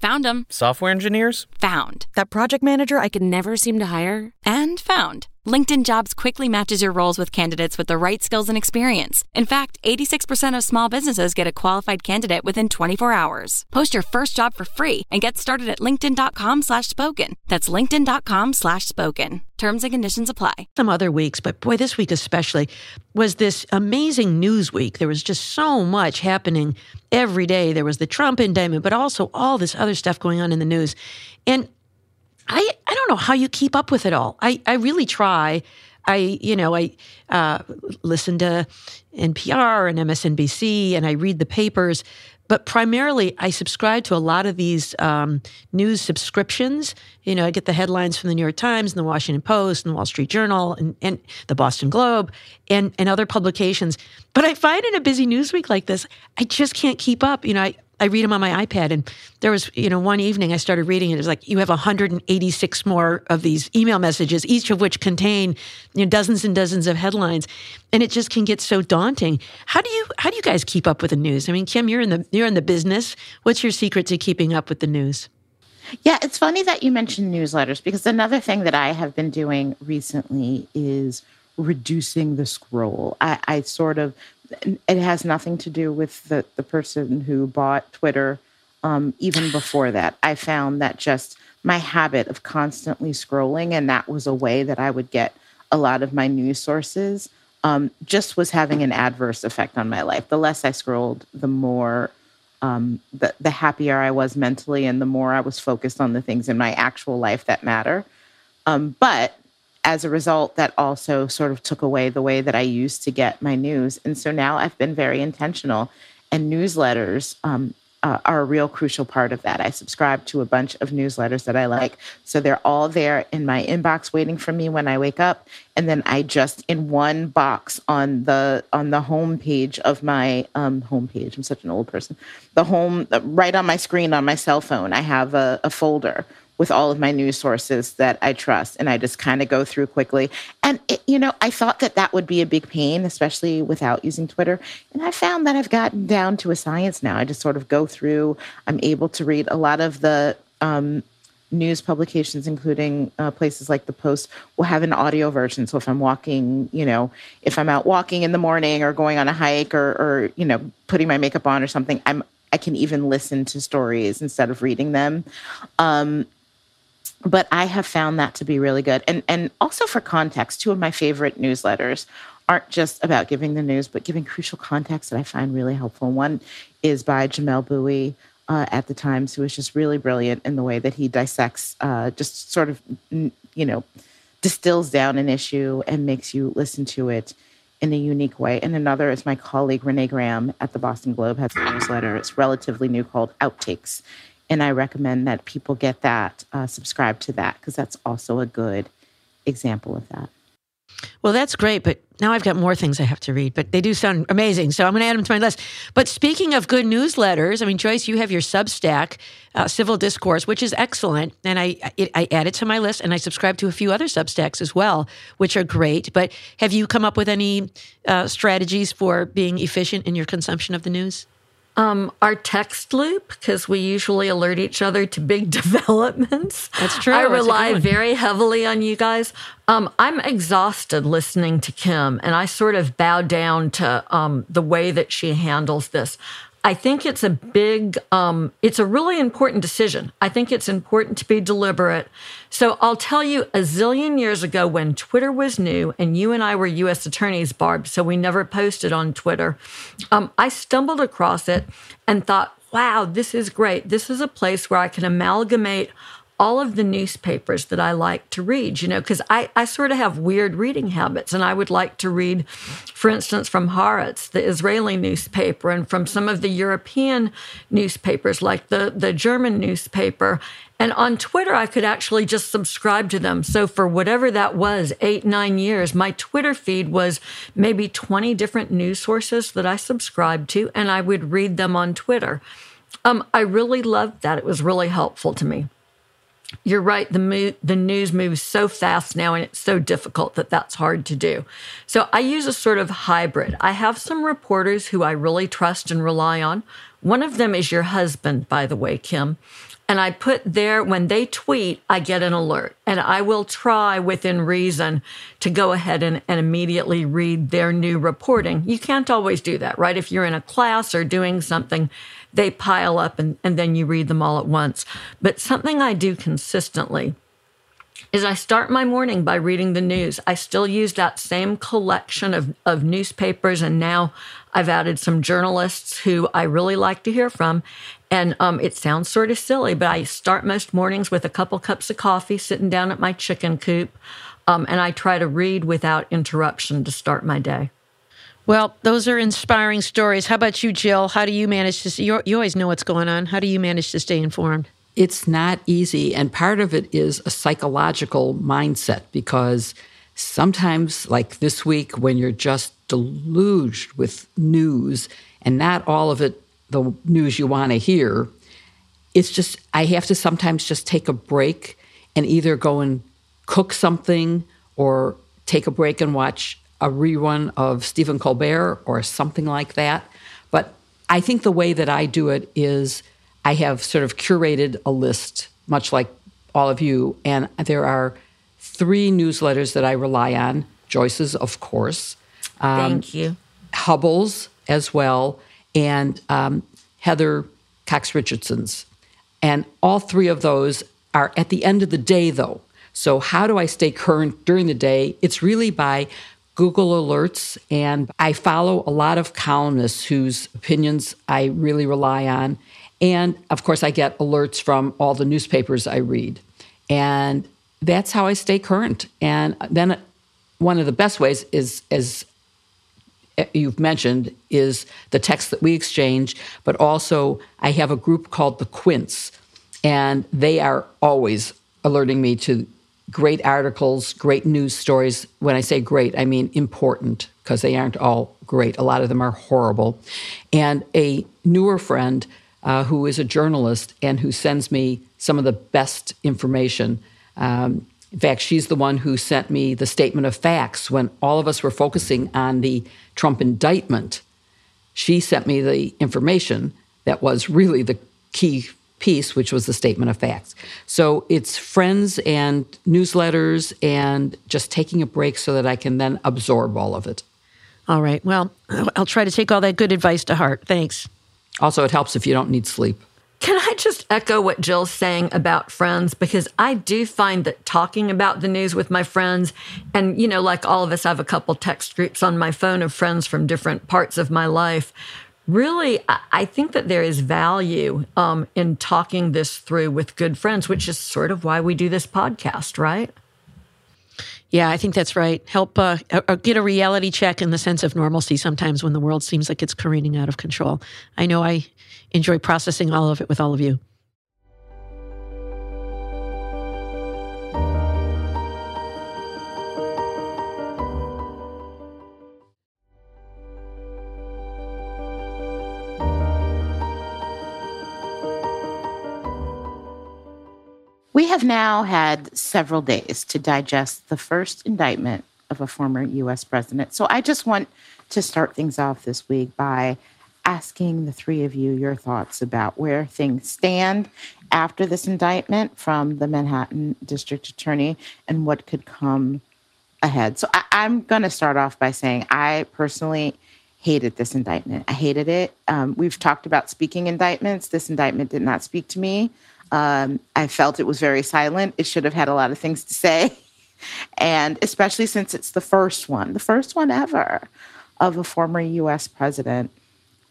Found them. Software engineers? Found. That project manager I could never seem to hire? And found. LinkedIn Jobs quickly matches your roles with candidates with the right skills and experience. In fact, 86% of small businesses get a qualified candidate within 24 hours. Post your first job for free and get started at linkedin.com slash spoken. That's linkedin.com slash spoken. Terms and conditions apply. Some other weeks, but boy, this week especially was this amazing news week. There was just so much happening every day. There was the Trump indictment, but also all this other stuff going on in the news. And I, I don't know how you keep up with it all. I, I really try. I, you know, I uh, listen to NPR and MSNBC and I read the papers, but primarily I subscribe to a lot of these um, news subscriptions. You know, I get the headlines from the New York Times and the Washington Post and the Wall Street Journal and, and the Boston Globe and, and other publications. But I find in a busy news week like this, I just can't keep up. You know, I, I read them on my iPad. And there was, you know, one evening I started reading it. It was like, you have 186 more of these email messages, each of which contain, you know, dozens and dozens of headlines. And it just can get so daunting. How do you, how do you guys keep up with the news? I mean, Kim, you're in the, you're in the business. What's your secret to keeping up with the news? Yeah, it's funny that you mentioned newsletters because another thing that I have been doing recently is reducing the scroll. I, I sort of it has nothing to do with the, the person who bought Twitter. Um, even before that, I found that just my habit of constantly scrolling, and that was a way that I would get a lot of my news sources, um, just was having an adverse effect on my life. The less I scrolled, the more, um, the, the happier I was mentally, and the more I was focused on the things in my actual life that matter. Um, but as a result, that also sort of took away the way that I used to get my news. And so now I've been very intentional, and newsletters um, uh, are a real crucial part of that. I subscribe to a bunch of newsletters that I like. So they're all there in my inbox waiting for me when I wake up. And then I just in one box on the on the home page of my um, home page. I'm such an old person. The home right on my screen on my cell phone, I have a, a folder with all of my news sources that I trust. And I just kind of go through quickly. And, it, you know, I thought that that would be a big pain, especially without using Twitter. And I found that I've gotten down to a science now. I just sort of go through, I'm able to read a lot of the, um, news publications, including uh, places like the Post, will have an audio version. So if I'm walking, you know, if I'm out walking in the morning or going on a hike or, or you know, putting my makeup on or something, I'm I can even listen to stories instead of reading them. Um, but I have found that to be really good. And and also for context, two of my favorite newsletters aren't just about giving the news, but giving crucial context that I find really helpful. One is by Jamel Bouie uh, at the Times, who is just really brilliant in the way that he dissects, uh, just sort of, you know, distills down an issue and makes you listen to it in a unique way. And another is my colleague Renee Graham at the Boston Globe has a newsletter. It's relatively new called Outtakes and I recommend that people get that, uh, subscribe to that, because that's also a good example of that. Well, that's great, but now I've got more things I have to read, but they do sound amazing. So I'm going to add them to my list. But speaking of good newsletters, I mean, Joyce, you have your Substack, uh, Civil Discourse, which is excellent. And I, I add it to my list and I subscribe to a few other Substacks as well, which are great. But have you come up with any uh, strategies for being efficient in your consumption of the news? Um, our text loop because we usually alert each other to big developments. That's true. I rely very heavily on you guys. Um, I'm exhausted listening to Kim, and I sort of bow down to um, the way that she handles this. I think it's a big, um, it's a really important decision. I think it's important to be deliberate. So I'll tell you a zillion years ago when Twitter was new and you and I were US attorneys, Barb, so we never posted on Twitter, um, I stumbled across it and thought, wow, this is great. This is a place where I can amalgamate all of the newspapers that I like to read, you know, because I, I sort of have weird reading habits and I would like to read, for instance, from Haaretz, the Israeli newspaper, and from some of the European newspapers like the, the German newspaper. And on Twitter, I could actually just subscribe to them. So for whatever that was, eight, nine years, my Twitter feed was maybe 20 different news sources that I subscribed to, and I would read them on Twitter. Um, I really loved that. It was really helpful to me. You're right. The mo- the news moves so fast now, and it's so difficult that that's hard to do. So I use a sort of hybrid. I have some reporters who I really trust and rely on. One of them is your husband, by the way, Kim. And I put there when they tweet, I get an alert. And I will try within reason to go ahead and, and immediately read their new reporting. You can't always do that, right? If you're in a class or doing something, they pile up and, and then you read them all at once. But something I do consistently is I start my morning by reading the news. I still use that same collection of, of newspapers, and now I've added some journalists who I really like to hear from. And um, it sounds sort of silly, but I start most mornings with a couple cups of coffee, sitting down at my chicken coop, um, and I try to read without interruption to start my day. Well, those are inspiring stories. How about you, Jill? How do you manage to? You, you always know what's going on. How do you manage to stay informed? It's not easy, and part of it is a psychological mindset because sometimes, like this week, when you're just deluged with news and not all of it the news you want to hear, it's just I have to sometimes just take a break and either go and cook something or take a break and watch a rerun of Stephen Colbert or something like that. But I think the way that I do it is I have sort of curated a list, much like all of you, and there are three newsletters that I rely on Joyce's, of course. Um, Thank you. Hubbell's as well, and um, Heather Cox Richardson's. And all three of those are at the end of the day, though. So, how do I stay current during the day? It's really by Google Alerts, and I follow a lot of columnists whose opinions I really rely on. And of course, I get alerts from all the newspapers I read. And that's how I stay current. And then one of the best ways is, as you've mentioned, is the text that we exchange, but also I have a group called the Quints, and they are always alerting me to great articles, great news stories. When I say great, I mean important because they aren't all great. A lot of them are horrible. And a newer friend uh, who is a journalist and who sends me some of the best information. Um, in fact, she's the one who sent me the statement of facts when all of us were focusing on the Trump indictment. She sent me the information that was really the key piece, which was the statement of facts. So it's friends and newsletters and just taking a break so that I can then absorb all of it. All right. Well, I'll try to take all that good advice to heart. Thanks. Also, it helps if you don't need sleep. Can I just echo what Jill's saying about friends? Because I do find that talking about the news with my friends, and, you know, like all of us, I have a couple text groups on my phone of friends from different parts of my life really, I think that there is value um, in talking this through with good friends, which is sort of why we do this podcast, right? Yeah, I think that's right. Help uh, uh, get a reality check in the sense of normalcy sometimes when the world seems like it's careening out of control. I know I enjoy processing all of it with all of you. Have now had several days to digest the first indictment of a former US president. So I just want to start things off this week by asking the three of you your thoughts about where things stand after this indictment from the Manhattan District Attorney and what could come ahead. So I, am going to start off by saying I personally hated this indictment. I hated it. Um, we've talked about speaking indictments. This indictment did not speak to me. Um, I felt it was very silent. It should have had a lot of things to say. And especially since it's the first one, the first one ever of a former US president.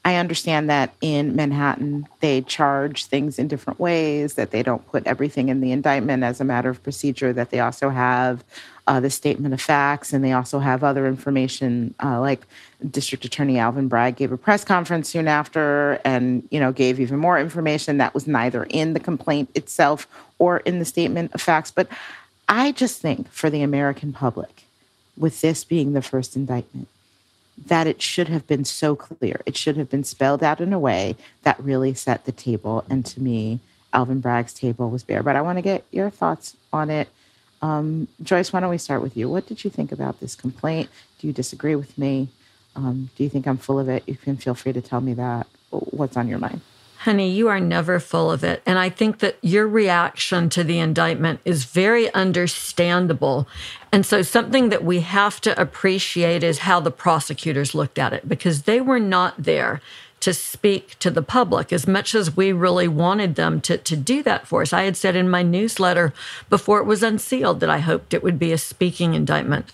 I understand that in Manhattan, they charge things in different ways, that they don't put everything in the indictment as a matter of procedure, that they also have uh, the statement of facts and they also have other information, uh, like District Attorney Alvin Bragg gave a press conference soon after and, you know, gave even more information that was neither in the complaint itself or in the statement of facts. But I just think for the American public, with this being the first indictment, that it should have been so clear. It should have been spelled out in a way that really set the table. And to me, Alvin Bragg's table was bare. But I want to get your thoughts on it. Um, Joyce, why don't we start with you? What did you think about this complaint? Do you disagree with me? Um, do you think I'm full of it? You can feel free to tell me that. What's on your mind? Honey, you are never full of it. And I think that your reaction to the indictment is very understandable. And so, something that we have to appreciate is how the prosecutors looked at it because they were not there to speak to the public as much as we really wanted them to, to do that for us. I had said in my newsletter before it was unsealed that I hoped it would be a speaking indictment.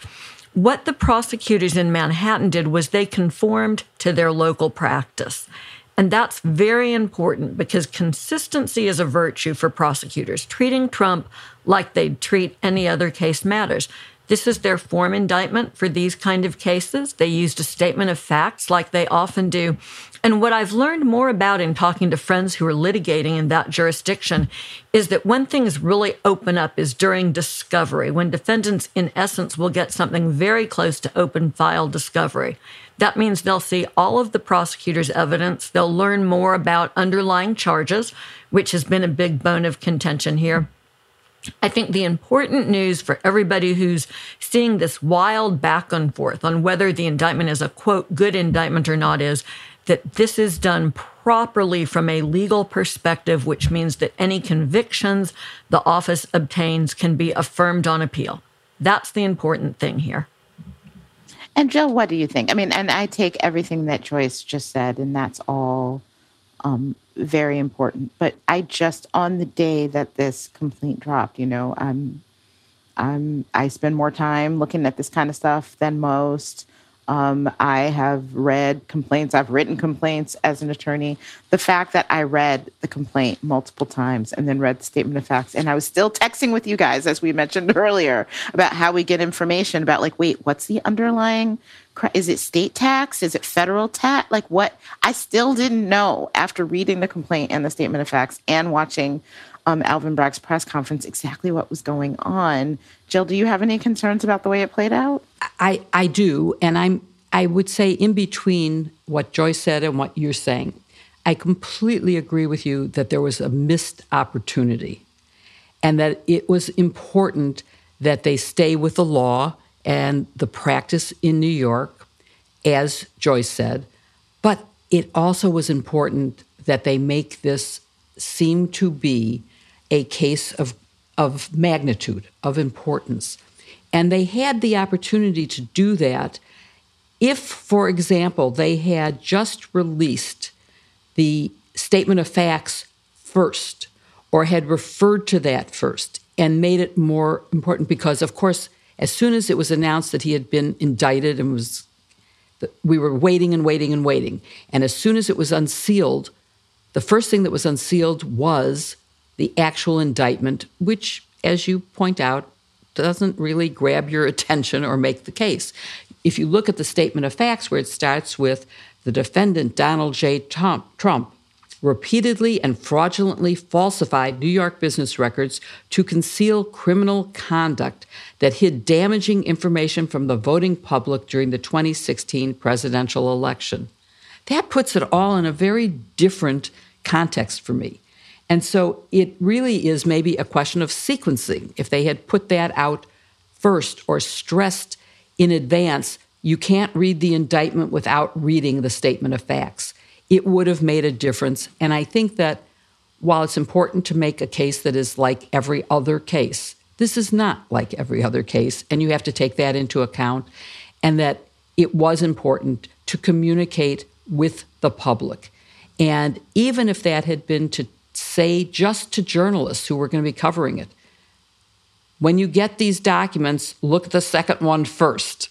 What the prosecutors in Manhattan did was they conformed to their local practice. And that's very important because consistency is a virtue for prosecutors. Treating Trump like they'd treat any other case matters. This is their form indictment for these kind of cases. They used a statement of facts like they often do. And what I've learned more about in talking to friends who are litigating in that jurisdiction is that when things really open up is during discovery, when defendants, in essence, will get something very close to open file discovery. That means they'll see all of the prosecutor's evidence. They'll learn more about underlying charges, which has been a big bone of contention here. I think the important news for everybody who's seeing this wild back and forth on whether the indictment is a quote good indictment or not is that this is done properly from a legal perspective, which means that any convictions the office obtains can be affirmed on appeal. That's the important thing here. And Jill, what do you think? I mean, and I take everything that Joyce just said, and that's all um, very important. But I just on the day that this complaint dropped, you know, I'm, I'm I spend more time looking at this kind of stuff than most. Um, I have read complaints, I've written complaints as an attorney. The fact that I read the complaint multiple times and then read the statement of facts, and I was still texting with you guys, as we mentioned earlier, about how we get information about, like, wait, what's the underlying? Is it state tax? Is it federal tax? Like, what? I still didn't know after reading the complaint and the statement of facts and watching um, Alvin Bragg's press conference exactly what was going on. Jill, do you have any concerns about the way it played out? I, I do. And I'm I would say in between what Joyce said and what you're saying, I completely agree with you that there was a missed opportunity and that it was important that they stay with the law and the practice in New York, as Joyce said. But it also was important that they make this seem to be a case of, of magnitude, of importance. And they had the opportunity to do that if, for example, they had just released the statement of facts first or had referred to that first and made it more important because, of course, as soon as it was announced that he had been indicted and was we were waiting and waiting and waiting. And as soon as it was unsealed, the first thing that was unsealed was the actual indictment, which, as you point out, doesn't really grab your attention or make the case. If you look at the statement of facts, where it starts with the defendant, Donald J. Trump, repeatedly and fraudulently falsified New York business records to conceal criminal conduct that hid damaging information from the voting public during the 2016 presidential election. That puts it all in a very different context for me. And so it really is maybe a question of sequencing. If they had put that out first or stressed in advance, you can't read the indictment without reading the statement of facts. It would have made a difference. And I think that while it's important to make a case that is like every other case, this is not like every other case. And you have to take that into account. And that it was important to communicate with the public. And even if that had been to say just to journalists who were going to be covering it, when you get these documents, look at the second one first.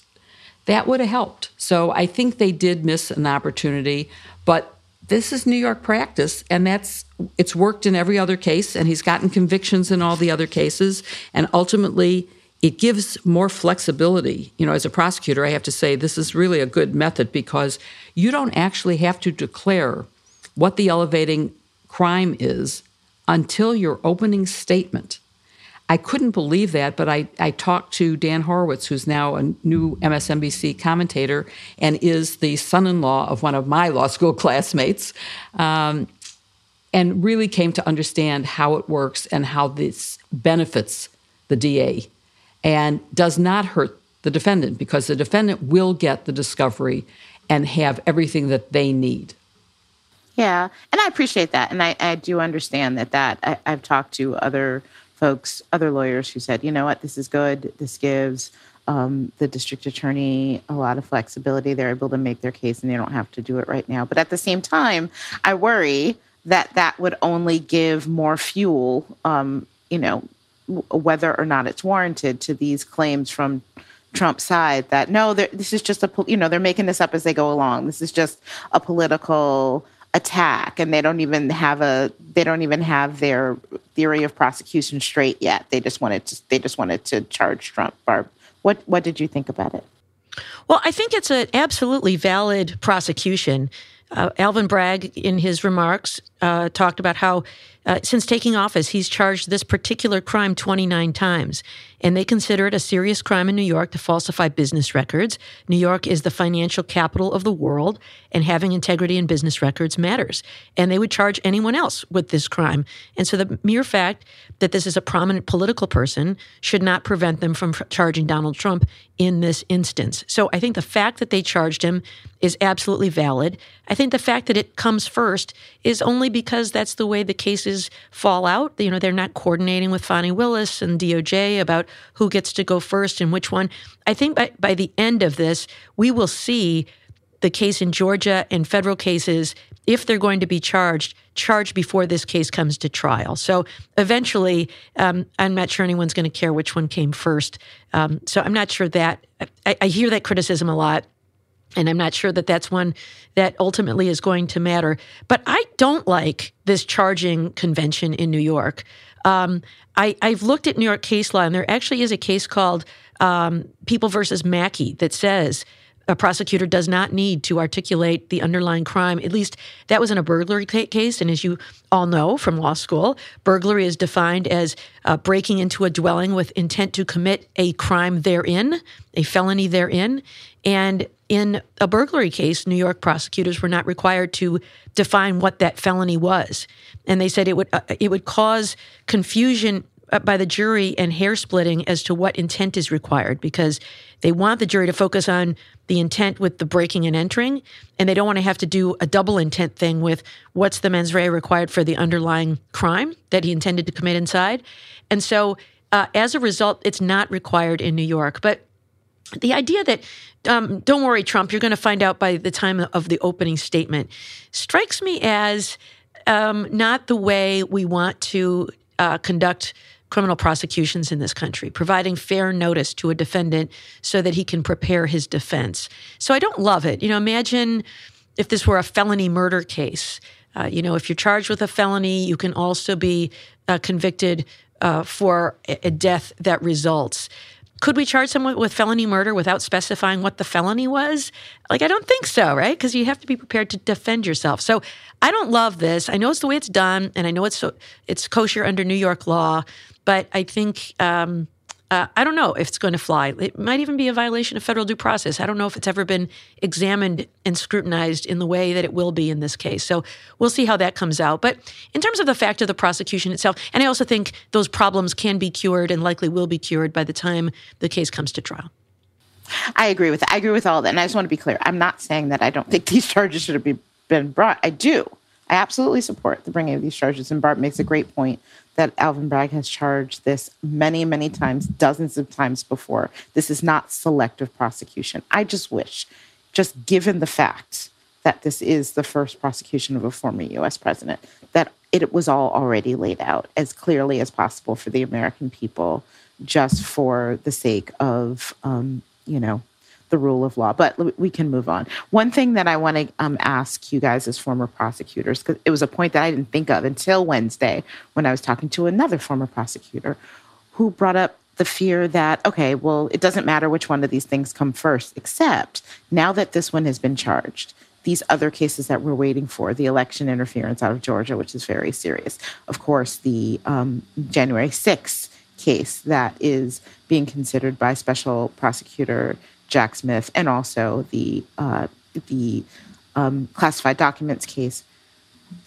That would have helped. So I think they did miss an opportunity, But this is New York practice, and that's it's worked in every other case, and he's gotten convictions in all the other cases, and ultimately it gives more flexibility. You know, as a prosecutor, I have to say this is really a good method because you don't actually have to declare what the elevating crime is until your opening statement. I couldn't believe that, but I, I talked to Dan Horwitz, who's now a new MSNBC commentator and is the son in law of one of my law school classmates, um, and really came to understand how it works and how this benefits the DA and does not hurt the defendant because the defendant will get the discovery and have everything that they need. Yeah, and I appreciate that, and I, I do understand that. That I, I've talked to other folks, other lawyers who said, you know what, this is good. This gives um, the district attorney a lot of flexibility. They're able to make their case, and they don't have to do it right now. But at the same time, I worry that that would only give more fuel. Um, you know, whether or not it's warranted to these claims from Trump's side that no, this is just a you know they're making this up as they go along. This is just a political attack and they don't even have a they don't even have their theory of prosecution straight yet. They just wanted to they just wanted to charge trump. Barb what what did you think about it? Well i think it's an absolutely valid prosecution. Uh, alvin bragg in his remarks uh, talked about how uh, since taking office, he's charged this particular crime 29 times, and they consider it a serious crime in New York to falsify business records. New York is the financial capital of the world, and having integrity in business records matters. And they would charge anyone else with this crime. And so the mere fact that this is a prominent political person should not prevent them from charging Donald Trump in this instance. So I think the fact that they charged him is absolutely valid. I think the fact that it comes first is only because that's the way the cases fall out. You know, they're not coordinating with Fani Willis and DOJ about who gets to go first and which one. I think by, by the end of this, we will see the case in Georgia and federal cases, if they're going to be charged, charged before this case comes to trial. So eventually, um, I'm not sure anyone's going to care which one came first. Um, so I'm not sure that I, I hear that criticism a lot. And I'm not sure that that's one that ultimately is going to matter. But I don't like this charging convention in New York. Um, I, have looked at New York case law, and there actually is a case called um, People versus Mackey that says a prosecutor does not need to articulate the underlying crime. At least that was in a burglary case. And as you all know from law school, burglary is defined as uh, breaking into a dwelling with intent to commit a crime therein, a felony therein. And in a burglary case, New York prosecutors were not required to define what that felony was, and they said it would uh, it would cause confusion uh, by the jury and hair splitting as to what intent is required because they want the jury to focus on the intent with the breaking and entering, and they don't want to have to do a double intent thing with what's the mens rea required for the underlying crime that he intended to commit inside, and so. Uh, as a result, it's not required in New York. But the idea that um, don't worry, Trump, you're going to find out by the time of the opening statement strikes me as um, not the way we want to uh, conduct criminal prosecutions in this country, providing fair notice to a defendant so that he can prepare his defense. So I don't love it. You know, imagine if this were a felony murder case. Uh, you know, if you're charged with a felony, you can also be uh, convicted uh, for a death that results. Could we charge someone with felony murder without specifying what the felony was? Like, I don't think so, right? Because you have to be prepared to defend yourself. So I don't love this. I know it's the way it's done, and I know it's so, it's kosher under New York law, but I think um, uh, I don't know if it's going to fly. It might even be a violation of federal due process. I don't know if it's ever been examined and scrutinized in the way that it will be in this case. So we'll see how that comes out. But in terms of the fact of the prosecution itself, and I also think those problems can be cured and likely will be cured by the time the case comes to trial. I agree with I agree with all that, and I just want to be clear. I'm not saying that I don't think these charges should have been brought. I do. I absolutely support the bringing of these charges, and Barb makes a great point that Alvin Bragg has charged this many, many times, dozens of times before. This is not selective prosecution. I just wish, just given the fact that this is the first prosecution of a former US president, that it was all already laid out as clearly as possible for the American people, just for the sake of, um, you know, the rule of law. But we can move on. One thing that I want to um, ask you guys as former prosecutors, because it was a point that I didn't think of until Wednesday when I was talking to another former prosecutor who brought up the fear that, okay, well, it doesn't matter which one of these things come first, except now that this one has been charged, these other cases that we're waiting for, the election interference out of Georgia, which is very serious. Of course, the um, January 6th case that is being considered by Special Prosecutor Jack Smith, and also the uh, the um, classified documents case.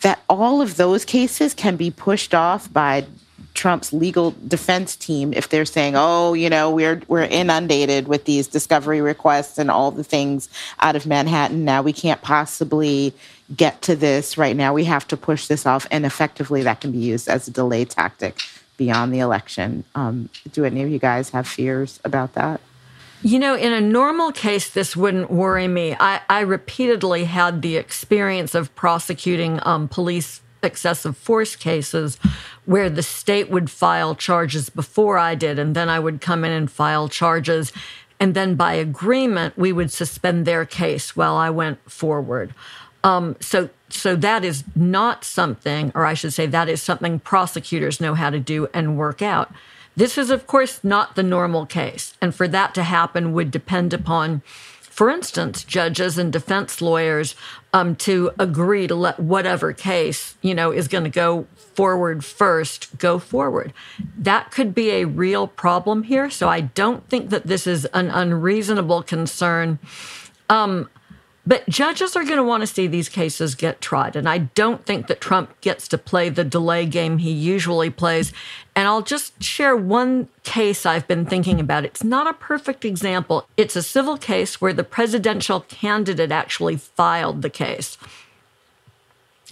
That all of those cases can be pushed off by Trump's legal defense team if they're saying, "Oh, you know, we're we're inundated with these discovery requests and all the things out of Manhattan. Now we can't possibly get to this right now. We have to push this off." And effectively, that can be used as a delay tactic beyond the election. Um, do any of you guys have fears about that? You know, in a normal case, this wouldn't worry me. I, I repeatedly had the experience of prosecuting um, police excessive force cases where the state would file charges before I did, and then I would come in and file charges. And then by agreement, we would suspend their case while I went forward. Um, so, so that is not something, or I should say, that is something prosecutors know how to do and work out. This is, of course, not the normal case. And for that to happen would depend upon for instance, judges and defense lawyers um, to agree to let whatever case you know is going to go forward first go forward. That could be a real problem here. So I don't think that this is an unreasonable concern. Um, but judges are going to want to see these cases get tried. And I don't think that Trump gets to play the delay game he usually plays. And I'll just share one case I've been thinking about. It's not a perfect example. It's a civil case where the presidential candidate actually filed the case.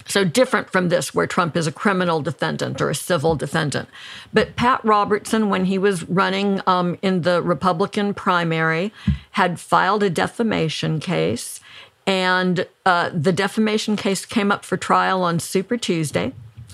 So different from this, where Trump is a criminal defendant or a civil defendant. But Pat Robertson, when he was running um, in the Republican primary, had filed a defamation case. And uh, the defamation case came up for trial on Super Tuesday.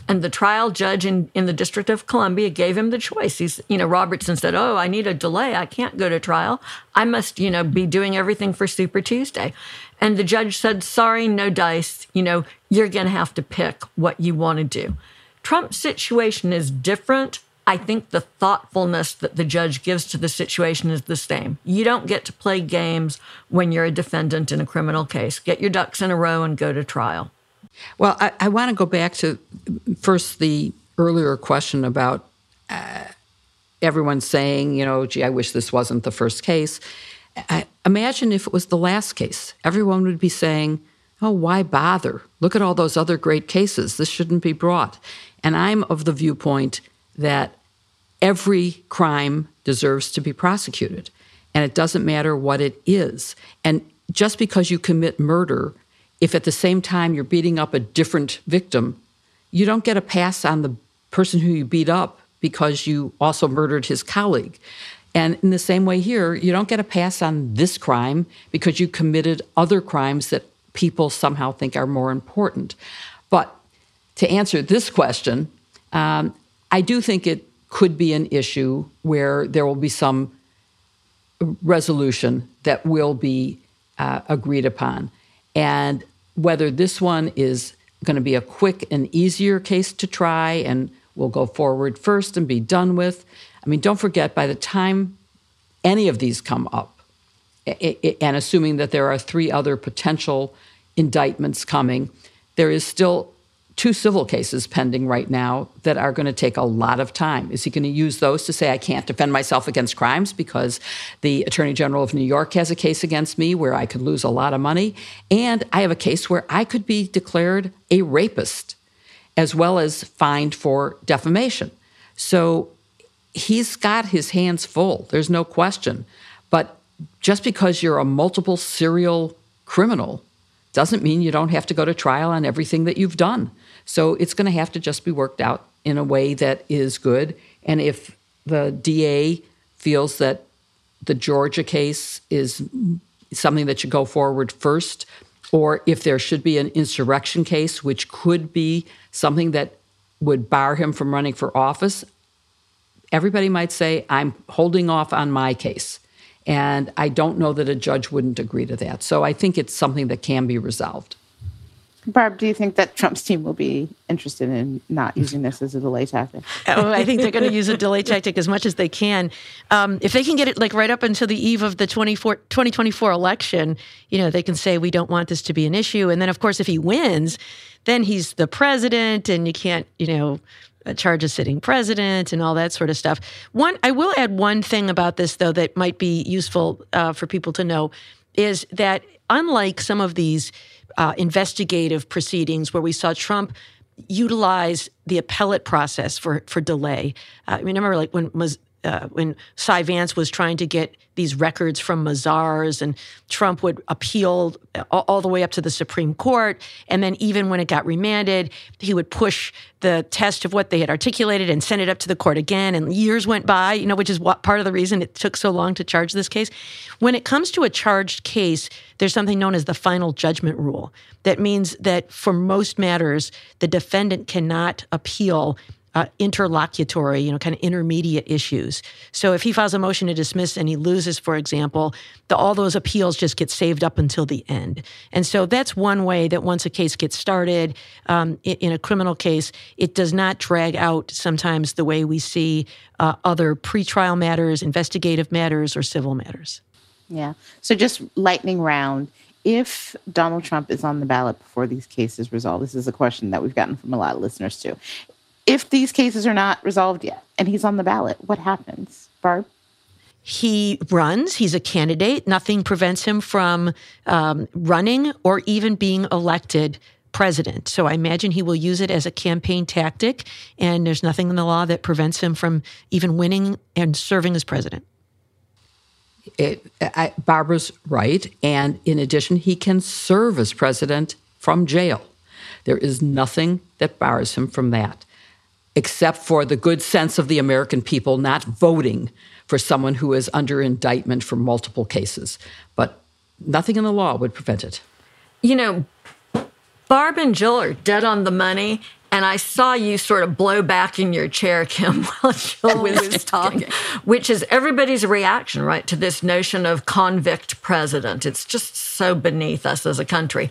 And the trial judge in, in the District of Columbia gave him the choice. He's, you know, Robertson said, Oh, I need a delay. I can't go to trial. I must, you know, be doing everything for Super Tuesday. And the judge said, Sorry, no dice. You know, you're going to have to pick what you want to do. Trump's situation is different I think the thoughtfulness that the judge gives to the situation is the same. You don't get to play games when you're a defendant in a criminal case. Get your ducks in a row and go to trial. Well, I, I want to go back to first the earlier question about uh, everyone saying, you know, gee, I wish this wasn't the first case. I, imagine if it was the last case. Everyone would be saying, oh, why bother? Look at all those other great cases. This shouldn't be brought. And I'm of the viewpoint that every crime deserves to be prosecuted. And it doesn't matter what it is. And just because you commit murder, if at the same time you're beating up a different victim, you don't get a pass on the person who you beat up because you also murdered his colleague. And in the same way here, you don't get a pass on this crime because you committed other crimes that people somehow think are more important. But to answer this question, um, I do think it could be an issue where there will be some resolution that will be uh, agreed upon. And whether this one is going to be a quick and easier case to try and will go forward first and be done with. I mean, don't forget, by the time any of these come up, and assuming that there are three other potential indictments coming, there is still two civil cases pending right now that are going to take a lot of time. Is he going to use those to say, I can't defend myself against crimes because the Attorney General of New York has a case against me where I could lose a lot of money? And I have a case where I could be declared a rapist as well as fined for defamation. So he's got his hands full, there's no question. But just because you're a multiple serial criminal doesn't mean you don't have to go to trial on everything that you've done. So it's going to have to just be worked out in a way that is good. And if the DA feels that the Georgia case is something that should go forward first, or if there should be an insurrection case, which could be something that would bar him from running for office, everybody might say, I'm holding off on my case. And I don't know that a judge wouldn't agree to that. So I think it's something that can be resolved. Barb, do you think that Trump's team will be interested in not using this as a delay tactic? oh, I think they're going to use a delay tactic as much as they can. Um, if they can get it like right up until the eve of the 2024 election, you know, they can say we don't want this to be an issue. And then, of course, if he wins, then he's the president, and you can't, you know, charge a sitting president and all that sort of stuff. One, I will add one thing about this though that might be useful uh, for people to know is that unlike some of these uh, investigative proceedings where we saw Trump utilize the appellate process for for delay. Uh, I mean, I remember like when uh, when Cy Vance was trying to get these records from Mazars, and Trump would appeal all, all, the way up to the Supreme Court. And then, even when it got remanded, he would push the test of what they had articulated and send it up to the court again. And years went by, you know, which is what part of the reason it took so long to charge this case. When it comes to a charged case, there's something known as the final judgment rule. That means that for most matters, the defendant cannot appeal uh, interlocutory, you know, kind of intermediate issues. So if he files a motion to dismiss and he loses, for example, the, all those appeals just get saved up until the end. And so that's one way that once a case gets started um, in, in, a criminal case, it does not drag out sometimes the way we see uh, other pretrial matters, investigative matters, or civil matters. Yeah. So just lightning round. If Donald Trump is on the ballot before these cases resolve, this is a question that we've gotten from a lot of listeners too if these cases are not resolved yet and he's on the ballot, what happens, Barb? He runs, he's a candidate. Nothing prevents him from um, running or even being elected president. So I imagine he will use it as a campaign tactic, and there's nothing in the law that prevents him from even winning and serving as president. It, I, Barbara's right. And in addition, he can serve as president from jail. There is nothing that bars him from that except for the good sense of the American people not voting for someone who is under indictment for multiple cases. But nothing in the law would prevent it. You know, Barb and Jill are dead on the money. And I saw you sort of blow back in your chair, Kim, while Jill was talking, which is everybody's reaction, right, to this notion of convict president. It's just so beneath us as a country.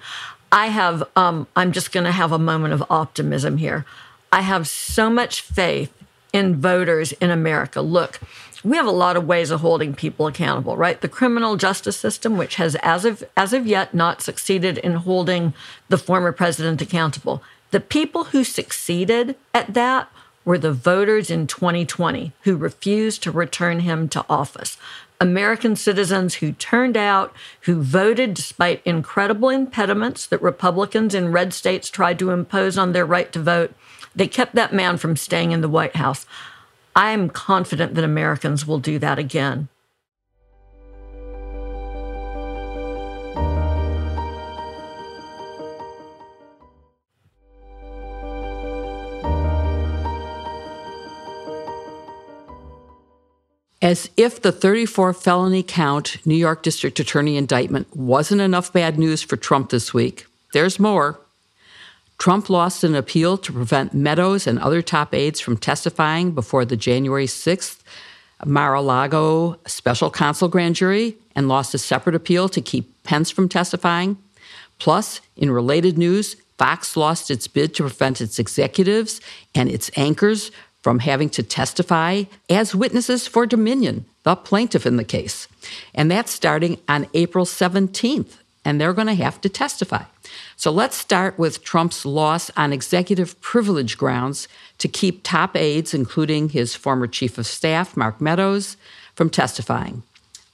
I have, um, I'm just going to have a moment of optimism here. I have so much faith in voters in America. Look, we have a lot of ways of holding people accountable, right? The criminal justice system, which has as of as of yet not succeeded in holding the former president accountable. The people who succeeded at that were the voters in 2020 who refused to return him to office. American citizens who turned out, who voted despite incredible impediments that Republicans in red states tried to impose on their right to vote they kept that man from staying in the White House. I am confident that Americans will do that again. As if the 34 felony count New York District Attorney indictment wasn't enough bad news for Trump this week, there's more. Trump lost an appeal to prevent Meadows and other top aides from testifying before the January 6th Mar a Lago special counsel grand jury and lost a separate appeal to keep Pence from testifying. Plus, in related news, Fox lost its bid to prevent its executives and its anchors from having to testify as witnesses for Dominion, the plaintiff in the case. And that's starting on April 17th, and they're going to have to testify. So let's start with Trump's loss on executive privilege grounds to keep top aides, including his former chief of staff, Mark Meadows, from testifying.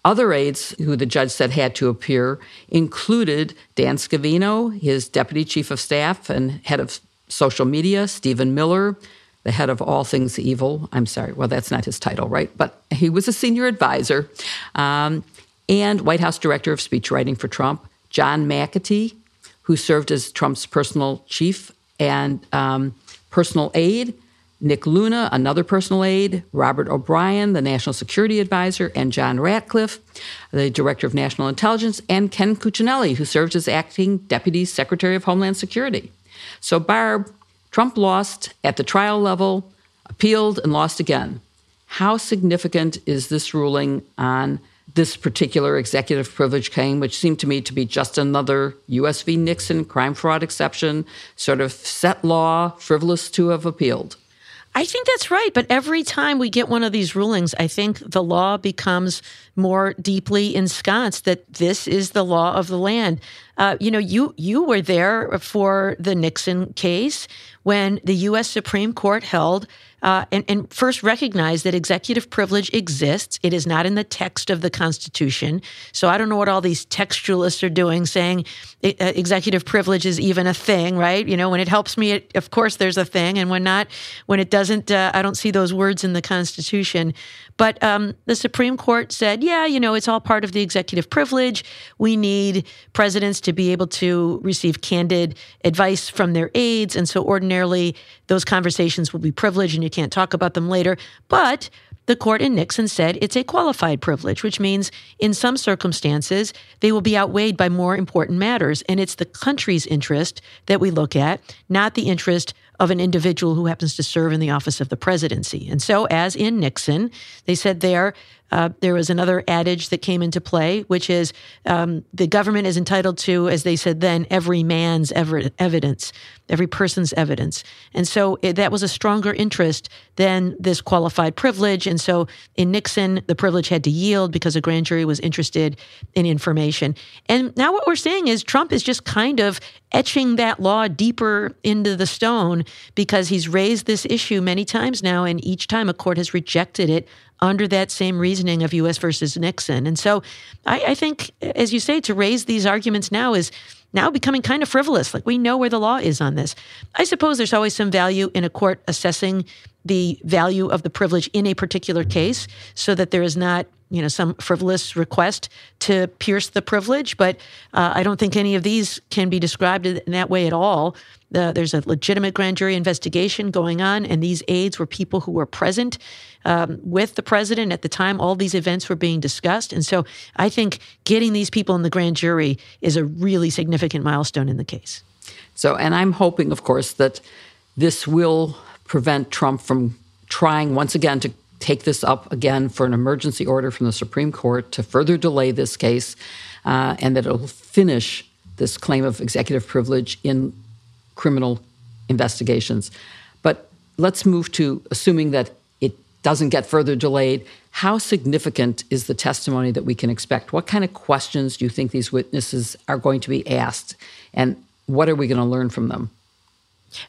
Other aides who the judge said had to appear included Dan Scavino, his deputy chief of staff and head of social media, Stephen Miller, the head of all things evil. I'm sorry, well, that's not his title, right? But he was a senior advisor, um, and White House director of speechwriting for Trump, John McEntee, who served as Trump's personal chief and um, personal aide, Nick Luna, another personal aide, Robert O'Brien, the national security advisor, and John Ratcliffe, the director of national intelligence, and Ken Cuccinelli, who served as acting deputy secretary of homeland security. So, Barb, Trump lost at the trial level, appealed, and lost again. How significant is this ruling on this particular executive privilege claim, which seemed to me to be just another US v. Nixon crime fraud exception, sort of set law, frivolous to have appealed. I think that's right. But every time we get one of these rulings, I think the law becomes more deeply ensconced that this is the law of the land. Uh, you know, you you were there for the Nixon case when the U.S. Supreme Court held uh, and, and, first recognize that executive privilege exists. It is not in the text of the Constitution. So I don't know what all these textualists are doing, saying uh, executive privilege is even a thing, right? You know, when it helps me, it, of course, there's a thing, and when not, when it doesn't, uh, I don't see those words in the Constitution. But um, the Supreme Court said, yeah, you know, it's all part of the executive privilege. We need presidents to be able to receive candid advice from their aides. And so ordinarily, those conversations will be privileged and you can't talk about them later. But the court in Nixon said it's a qualified privilege, which means in some circumstances, they will be outweighed by more important matters. And it's the country's interest that we look at, not the interest of an individual who happens to serve in the office of the presidency. And so, as in Nixon, they said there uh, there was another adage that came into play, which is um, the government is entitled to, as they said then, every man's evidence, every person's evidence. And so it, that was a stronger interest than this qualified privilege. And so in Nixon, the privilege had to yield because a grand jury was interested in information. And now what we're seeing is Trump is just kind of etching that law deeper into the stone because he's raised this issue many times now, and each time a court has rejected it under that same reasoning of U.S. versus Nixon. And so I, I, think, as you say, to raise these arguments now is now becoming kind of frivolous. Like we know where the law is on this. I suppose there's always some value in a court assessing the value of the privilege in a particular case so that there is not you know some frivolous request to pierce the privilege but uh, i don't think any of these can be described in that way at all. Uh, there's a legitimate grand jury investigation going on and these aides were people who were present um, with the president at the time all these events were being discussed. And so i think getting these people in the grand jury is a really significant milestone in the case. So and i'm hoping of course that this will prevent trump from trying once again to take this up again for an emergency order from the Supreme Court to further delay this case, uh, and that it'll finish this claim of executive privilege in criminal investigations. But let's move to assuming that it doesn't get further delayed. How significant is the testimony that we can expect? What kind of questions do you think these witnesses are going to be asked? And what are we going to learn from them?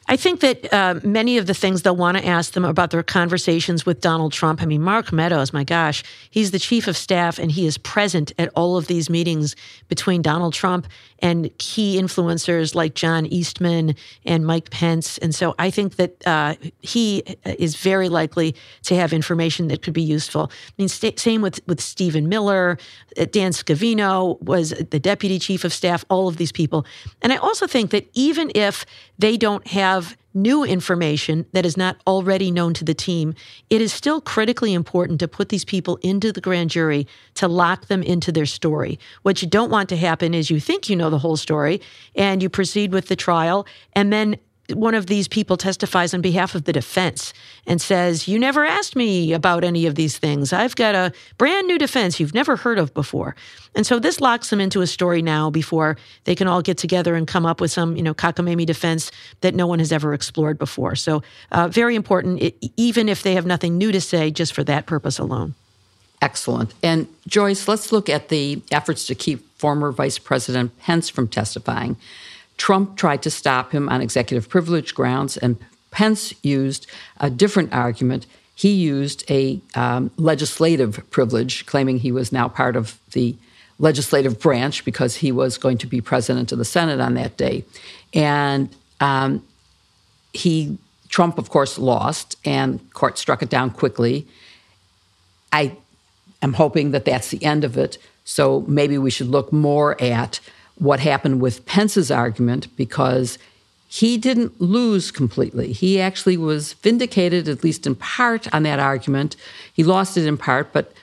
I think that uh, many of the things they'll want to ask them about their conversations with Donald Trump. I mean, Mark Meadows, my gosh, he's the chief of staff and he is present at all of these meetings between Donald Trump and key influencers like John Eastman and Mike Pence. And so I think that uh, he is very likely to have information that could be useful. I mean, st- same with, with Stephen Miller, uh, Dan Scavino was the deputy chief of staff, all of these people. And I also think that even if they don't have new information that is not already known to the team, it is still critically important to put these people into the grand jury to lock them into their story. What you don't want to happen is you think you know the whole story and you proceed with the trial, and then one of these people testifies on behalf of the defense and says, You never asked me about any of these things. I've got a brand new defense you've never heard of before. And so this locks them into a story now before they can all get together and come up with some, you know, cockamamie defense that no one has ever explored before. So, uh, very important, even if they have nothing new to say, just for that purpose alone. Excellent. And Joyce, let's look at the efforts to keep former Vice President Pence from testifying. Trump tried to stop him on executive privilege grounds, and Pence used a different argument. He used a um, legislative privilege, claiming he was now part of the legislative branch because he was going to be president of the Senate on that day. And um, he, Trump, of course, lost, and court struck it down quickly. I am hoping that that's the end of it. So maybe we should look more at what happened with Pence's argument because he didn't lose completely. He actually was vindicated, at least in part, on that argument. He lost it in part, but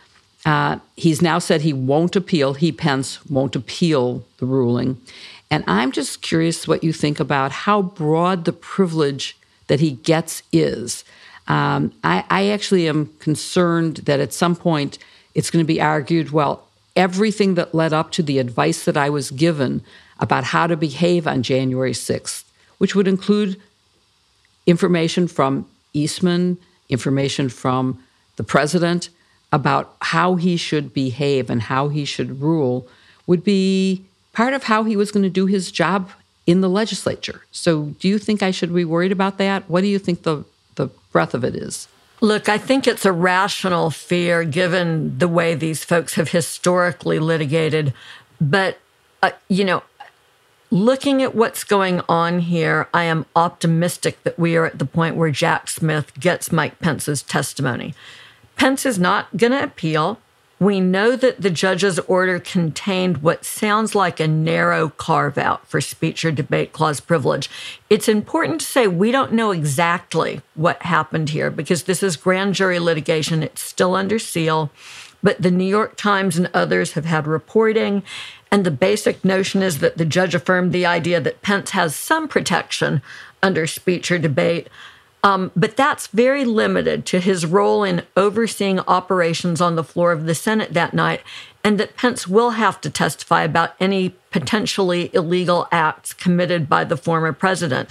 uh, he's now said he won't appeal. He, Pence, won't appeal the ruling. And I'm just curious what you think about how broad the privilege that he gets is. Um, I, I actually am concerned that at some point it's going to be argued well, everything that led up to the advice that I was given about how to behave on January 6th, which would include information from Eastman, information from the president about how he should behave and how he should rule, would be part of how he was going to do his job in the legislature. So, do you think I should be worried about that? What do you think the, the breadth of it is? Look, I think it's a rational fear given the way these folks have historically litigated. But, uh, you know, looking at what's going on here, I am optimistic that we are at the point where Jack Smith gets Mike Pence's testimony. Pence is not going to appeal. We know that the judge's order contained what sounds like a narrow carve out for speech or debate clause privilege. It's important to say we don't know exactly what happened here because this is grand jury litigation. It's still under seal, but the New York Times and others have had reporting. And the basic notion is that the judge affirmed the idea that Pence has some protection under speech or debate. Um, but that's very limited to his role in overseeing operations on the floor of the Senate that night, and that Pence will have to testify about any potentially illegal acts committed by the former president.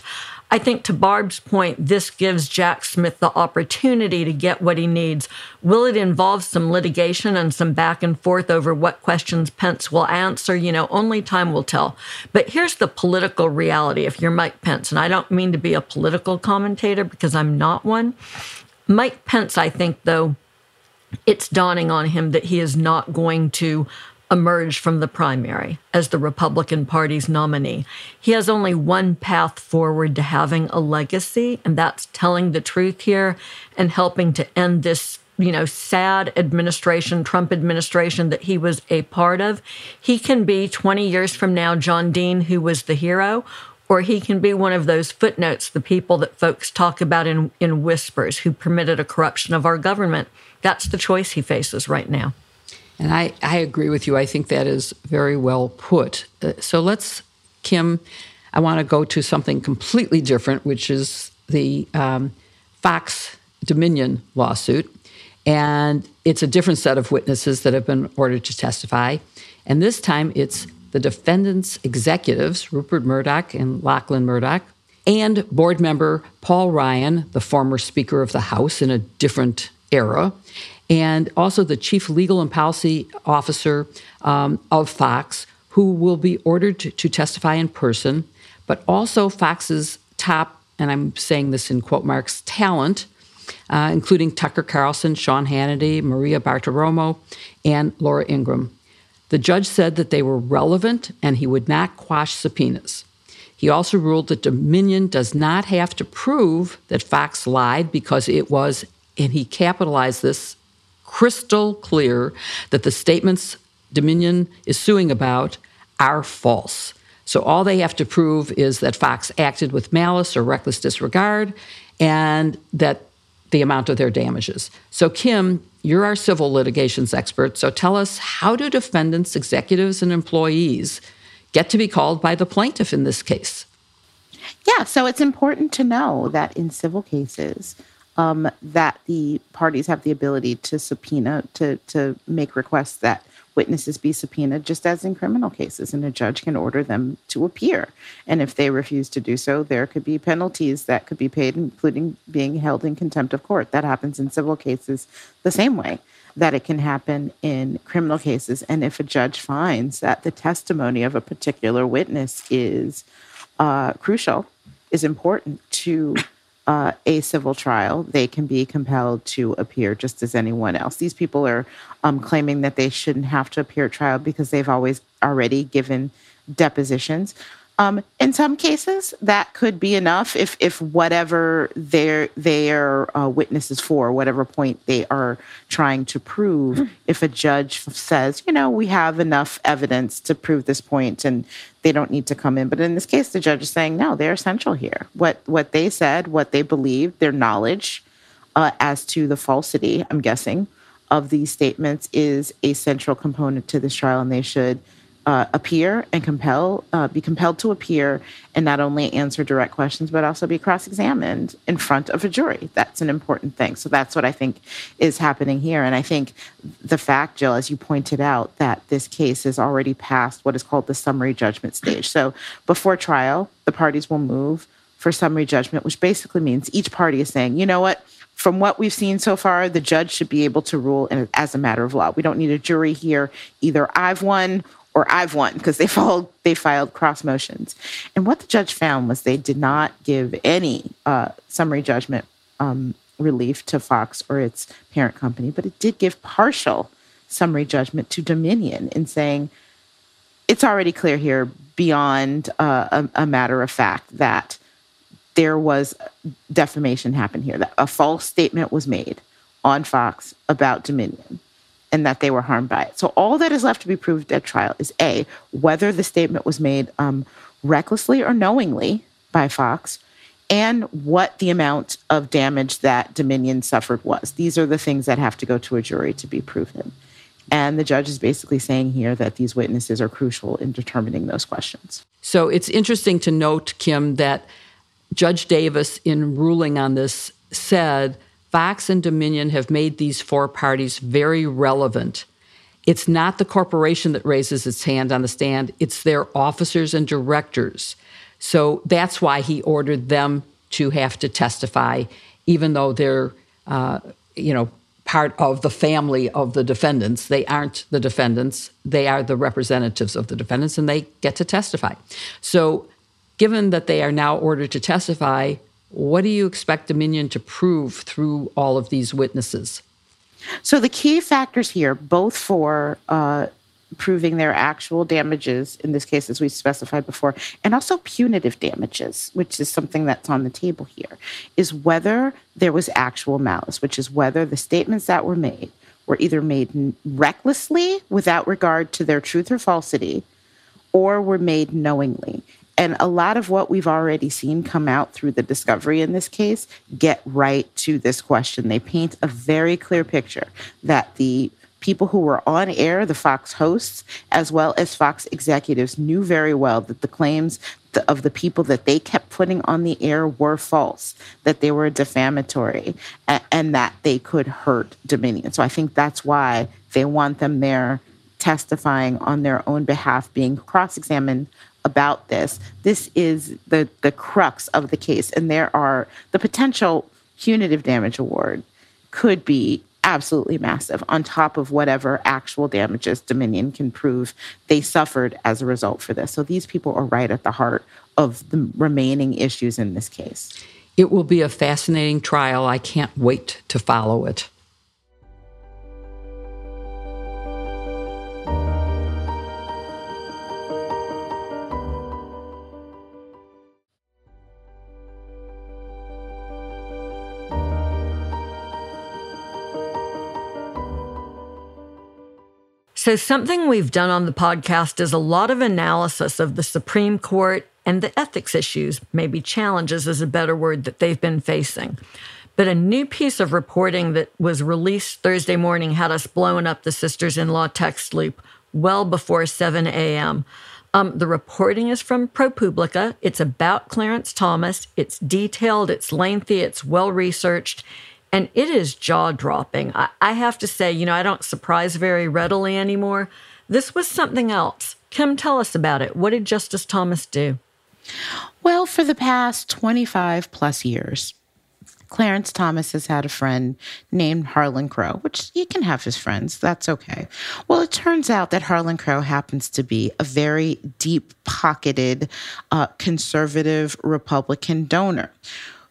I think to Barb's point, this gives Jack Smith the opportunity to get what he needs. Will it involve some litigation and some back and forth over what questions Pence will answer? You know, only time will tell. But here's the political reality if you're Mike Pence, and I don't mean to be a political commentator because I'm not one. Mike Pence, I think, though, it's dawning on him that he is not going to emerge from the primary as the Republican Party's nominee. He has only one path forward to having a legacy, and that's telling the truth here and helping to end this you know, sad administration, Trump administration that he was a part of. He can be 20 years from now John Dean, who was the hero, or he can be one of those footnotes, the people that folks talk about in, in whispers who permitted a corruption of our government. That's the choice he faces right now. And I, I agree with you. I think that is very well put. Uh, so let's, Kim, I want to go to something completely different, which is the um, Fox Dominion lawsuit. And it's a different set of witnesses that have been ordered to testify. And this time it's the defendants' executives, Rupert Murdoch and Lachlan Murdoch, and board member Paul Ryan, the former Speaker of the House in a different era, and also the chief legal and policy officer um, of Fox, who will be ordered to, to testify in person, but also Fox's top, and I'm saying this in quote marks, talent, uh, including Tucker Carlson, Sean Hannity, Maria Bartiromo, and Laura Ingraham. The judge said that they were relevant and he would not quash subpoenas. He also ruled that Dominion does not have to prove that Fox lied because it was, and he capitalized this crystal clear that the statements Dominion is suing about are false. So all they have to prove is that Fox acted with malice or reckless disregard and that the amount of their damages. So, Kim, you're our civil litigations expert. So tell us how do defendants, executives, and employees get to be called by the plaintiff in this case? Yeah, so it's important to know that in civil cases, um, that the parties have the ability to subpoena, to, to make requests that witnesses be subpoenaed, just as in criminal cases, and a judge can order them to appear. And if they refuse to do so, there could be penalties that could be paid, including being held in contempt of court. That happens in civil cases the same way that it can happen in criminal cases. And if a judge finds that the testimony of a particular witness is uh, crucial, is important to uh, a civil trial, they can be compelled to appear just as anyone else. These people are um, claiming that they shouldn't have to appear at trial because they've always already given depositions. Um, in some cases, that could be enough if if whatever their their uh, witnesses for, whatever point they are trying to prove, mm. if a judge says, you know, we have enough evidence to prove this point, and they don't need to come in. But in this case, the judge is saying, no, they're essential here. What what they said, what they believed, their knowledge uh, as to the falsity, I'm guessing, of these statements is a central component to this trial, and they should uh, appear and compel, uh, be compelled to appear and not only answer direct questions, but also be cross examined in front of a jury. That's an important thing. So that's what I think is happening here. And I think the fact, Jill, as you pointed out, that this case is already past what is called the summary judgment stage. So before trial, the parties will move for summary judgment, which basically means each party is saying, you know what? From what we've seen so far, the judge should be able to rule as a matter of law. We don't need a jury here. Either I've won or I've won because they filed they filed cross motions. And what the judge found was they did not give any uh, summary judgment um, relief to Fox or its parent company, but it did give partial summary judgment to Dominion in saying it's already clear here beyond uh, a, a matter of fact that there was defamation happened here, that a false statement was made on Fox about Dominion and that they were harmed by it. So all that is left to be proved at trial is A, whether the statement was made um, recklessly or knowingly by Fox, and what the amount of damage that Dominion suffered was. These are the things that have to go to a jury to be proven. And the judge is basically saying here that these witnesses are crucial in determining those questions. So it's interesting to note, Kim, that Judge Davis, in ruling on this, said Fox and Dominion have made these four parties very relevant. It's not the corporation that raises its hand on the stand, it's their officers and directors. So that's why he ordered them to have to testify, even though they're, uh, you know, part of the family of the defendants. They aren't the defendants, they are the representatives of the defendants, and they get to testify. So, given that they are now ordered to testify, what do you expect Dominion to prove through all of these witnesses? So, the key factors here, both for uh, proving their actual damages, in this case, as we specified before, and also punitive damages, which is something that's on the table here, is whether there was actual malice, which is whether the statements that were made were either made recklessly without regard to their truth or falsity, or were made knowingly. And a lot of what we've already seen come out through the discovery in this case get right to this question. They paint a very clear picture that the people who were on air, the Fox hosts, as well as Fox executives, knew very well that the claims of the people that they kept putting on the air were false, that they were defamatory, and that they could hurt Dominion. So I think that's why they want them there testifying on their own behalf, being cross examined about this. This is the the crux of the case, and there are the potential punitive damage award could be absolutely massive on top of whatever actual damages Dominion can prove they suffered as a result for this. So these people are right at the heart of the remaining issues in this case. It will be a fascinating trial. I can't wait to follow it. So, something we've done on the podcast is a lot of analysis of the Supreme Court and the ethics issues, maybe challenges is a better word, that they've been facing. But a new piece of reporting that was released Thursday morning had us blowing up the sisters in law text loop well before 7 a.m. Um, the reporting is from ProPublica. It's about Clarence Thomas. It's detailed, it's lengthy, it's well researched, and it is jaw dropping. I, I have to say, you know, I don't surprise very readily anymore. This was something else. Kim, tell us about it. What did Justice Thomas do? Well, for the past 25 plus years, Clarence Thomas has had a friend named Harlan Crow, which he can have his friends. That's okay. Well, it turns out that Harlan Crow happens to be a very deep pocketed uh, conservative Republican donor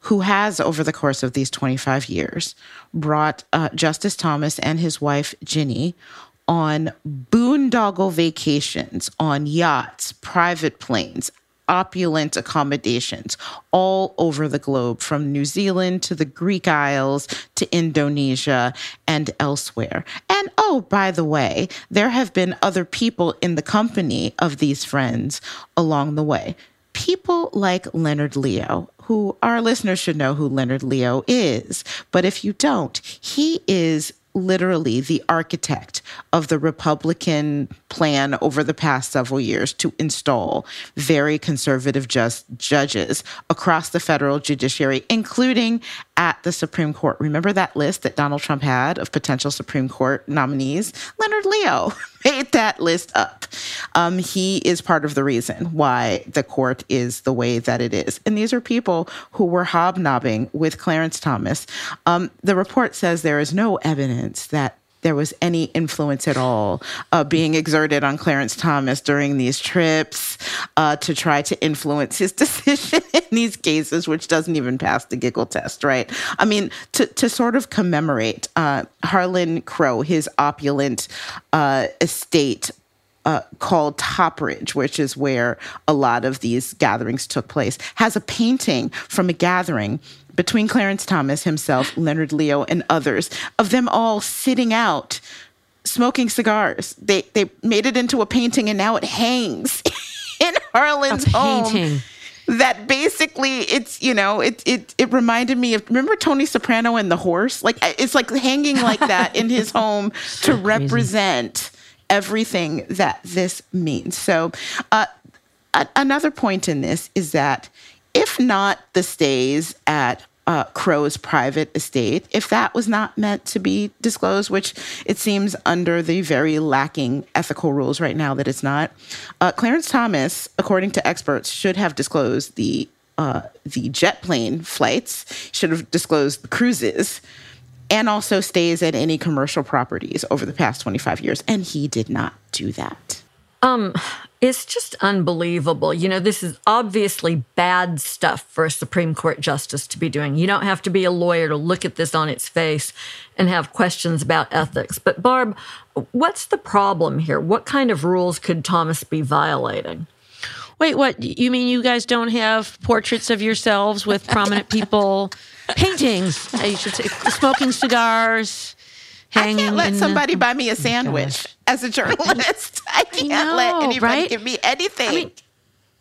who has, over the course of these 25 years, brought uh, Justice Thomas and his wife, Ginni, on boondoggle vacations, on yachts, private planes, opulent accommodations all over the globe, from New Zealand to the Greek Isles to Indonesia and elsewhere. And oh, by the way, there have been other people in the company of these friends along the way. People like Leonard Leo, who our listeners should know who Leonard Leo is. But if you don't, he is literally the architect of the Republican plan over the past several years to install very conservative just judges across the federal judiciary, including at the Supreme Court. Remember that list that Donald Trump had of potential Supreme Court nominees? Leonard Leo made that list up. Um, he is part of the reason why the court is the way that it is. And these are people who were hobnobbing with Clarence Thomas. Um, the report says there is no evidence that there was any influence at all uh, being exerted on Clarence Thomas during these trips uh, to try to influence his decision in these cases, which doesn't even pass the giggle test, right? I mean, to, to sort of commemorate uh, Harlan Crow, his opulent uh, estate uh, called Topridge, which is where a lot of these gatherings took place, has a painting from a gathering between Clarence Thomas himself, Leonard Leo, and others of them all sitting out smoking cigars. They they made it into a painting and now it hangs in Harlan's home. That basically it's you know it it it reminded me of remember Tony Soprano and the horse like it's like hanging like that in his home so to represent everything that this means. So uh, a- another point in this is that not the stays at uh, Crow's private estate, if that was not meant to be disclosed, which it seems under the very lacking ethical rules right now that it's not, uh, Clarence Thomas, according to experts, should have disclosed the uh, the jet plane flights, should have disclosed the cruises, and also stays at any commercial properties over the past 25 years. And he did not do that. Um, it's just unbelievable. You know, this is obviously bad stuff for a Supreme Court justice to be doing. You don't have to be a lawyer to look at this on its face and have questions about ethics. But, Barb, what's the problem here? What kind of rules could Thomas be violating? Wait, what? You mean you guys don't have portraits of yourselves with prominent people, paintings, uh, I should say, smoking cigars? I can't let somebody the, buy me a oh sandwich oh as a journalist. I can't I know, let anybody right? give me anything. I mean,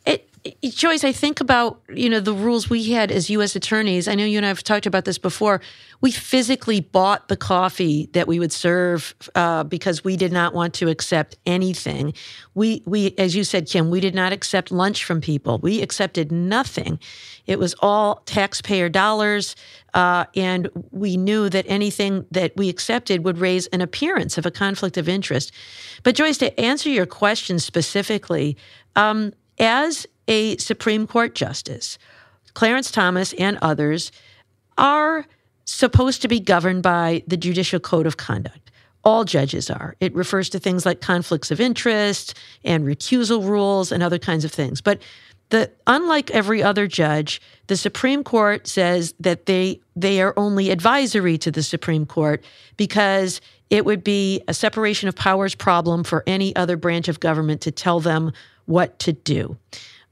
it, it, Joyce, I think about you know the rules we had as U.S. attorneys. I know you and I have talked about this before. We physically bought the coffee that we would serve uh, because we did not want to accept anything. We we, as you said, Kim, we did not accept lunch from people. We accepted nothing. It was all taxpayer dollars. Uh, and we knew that anything that we accepted would raise an appearance of a conflict of interest. But Joyce, to answer your question specifically, um, as a Supreme Court justice, Clarence Thomas and others are supposed to be governed by the Judicial Code of Conduct. All judges are. It refers to things like conflicts of interest and recusal rules and other kinds of things. But unlike every other judge, the Supreme Court says that they they are only advisory to the Supreme Court because it would be a separation of powers problem for any other branch of government to tell them what to do.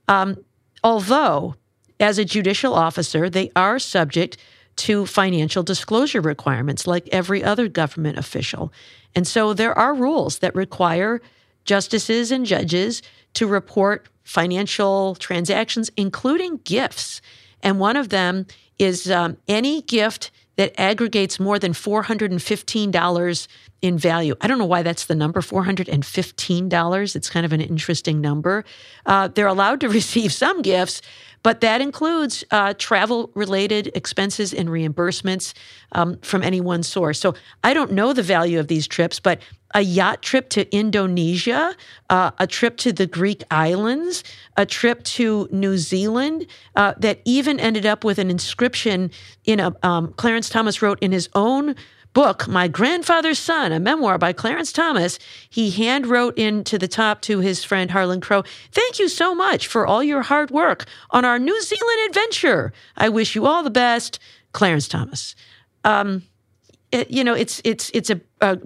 Um, although, as a judicial officer, they are subject to financial disclosure requirements like every other government official. And so there are rules that require justices and judges to report financial transactions, including gifts. And one of them is um, any gift that aggregates more than $415 in value. I don't know why that's the number, $415. It's kind of an interesting number. Uh, they're allowed to receive some gifts, but that includes uh, travel related expenses and reimbursements um, from any one source. So I don't know the value of these trips, but a yacht trip to Indonesia, uh, a trip to the Greek islands, a trip to New Zealand uh, that even ended up with an inscription in a, um, Clarence Thomas wrote in his own book, My Grandfather's Son, a memoir by Clarence Thomas, he hand wrote into the top to his friend Harlan Crow, Thank you so much for all your hard work on our New Zealand adventure. I wish you all the best, Clarence Thomas. Um, it, you know, it's it's it's a, a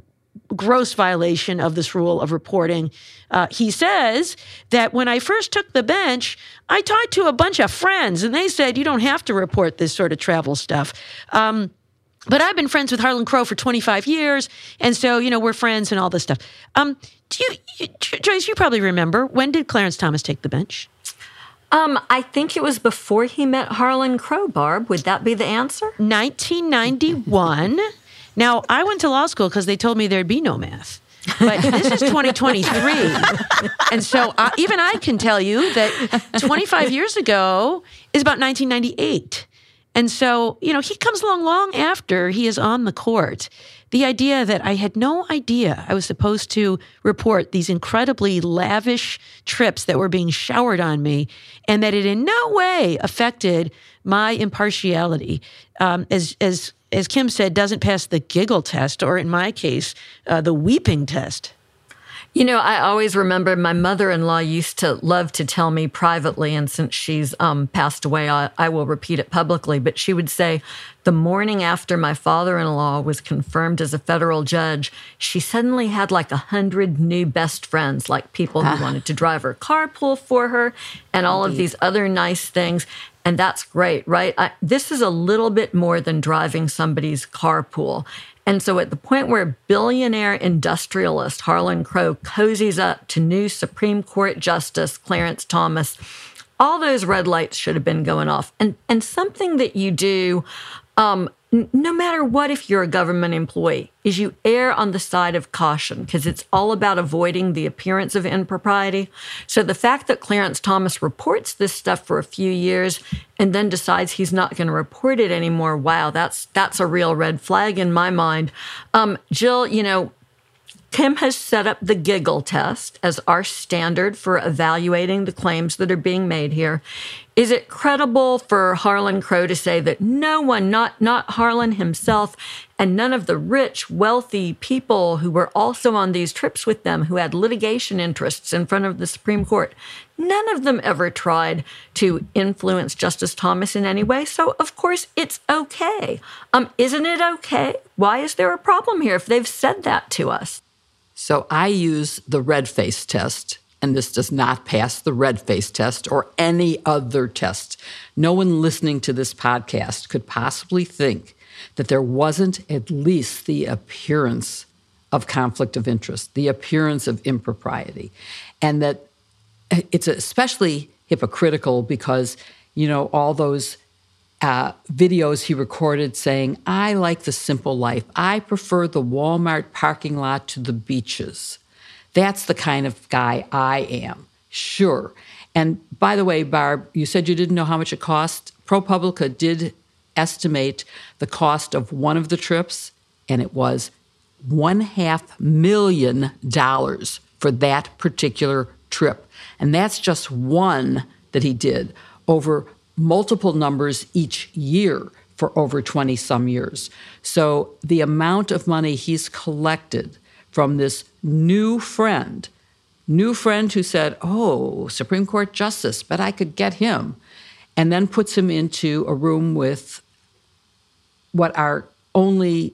gross violation of this rule of reporting. Uh, he says that when I first took the bench, I talked to a bunch of friends and they said, you don't have to report this sort of travel stuff. Um, but I've been friends with Harlan Crow for 25 years. And so, you know, we're friends and all this stuff. Um, do you, Joyce, you probably remember, when did Clarence Thomas take the bench? Um, I think it was before he met Harlan Crow, Barb. Would that be the answer? 1991. Now, I went to law school because they told me there'd be no math. but this is 2023. and so uh, even I can tell you that 25 years ago is about 1998. And so, you know, he comes along long after he is on the court. The idea that I had no idea I was supposed to report these incredibly lavish trips that were being showered on me and that it in no way affected my impartiality. Um, as, as, as Kim said, doesn't pass the giggle test, or in my case, uh, the weeping test. You know, I always remember my mother in law used to love to tell me privately, and since she's um, passed away, I, I will repeat it publicly. But she would say, the morning after my father in law was confirmed as a federal judge, she suddenly had like a hundred new best friends, like people who ah. wanted to drive her carpool for her and all Indeed. of these other nice things. And that's great, right? I, this is a little bit more than driving somebody's carpool. And so at the point where billionaire industrialist Harlan Crow cozies up to new Supreme Court Justice Clarence Thomas, all those red lights should have been going off. And and something that you do um, no matter what, if you're a government employee, is you err on the side of caution because it's all about avoiding the appearance of impropriety. So the fact that Clarence Thomas reports this stuff for a few years and then decides he's not going to report it anymore, wow, that's that's a real red flag in my mind. Um, Jill, you know, Kim has set up the giggle test as our standard for evaluating the claims that are being made here. Is it credible for Harlan Crow to say that no one, not, not Harlan himself, and none of the rich, wealthy people who were also on these trips with them, who had litigation interests in front of the Supreme Court, none of them ever tried to influence Justice Thomas in any way. So, of course, it's okay. Um, isn't it okay? Why is there a problem here if they've said that to us? So I use the red face test, and this does not pass the red face test or any other test. No one listening to this podcast could possibly think that there wasn't at least the appearance of conflict of interest, the appearance of impropriety, and that it's especially hypocritical because, you know, all those uh, videos he recorded saying, I like the simple life. I prefer the Walmart parking lot to the beaches. That's the kind of guy I am. Sure. And by the way, Barb, you said you didn't know how much it cost. ProPublica did estimate the cost of one of the trips, and it was one half million dollars for that particular trip. And that's just one that he did over multiple numbers each year for over 20 some years. So the amount of money he's collected from this new friend, new friend who said, Oh, Supreme Court Justice, but I could get him, and then puts him into a room with what are only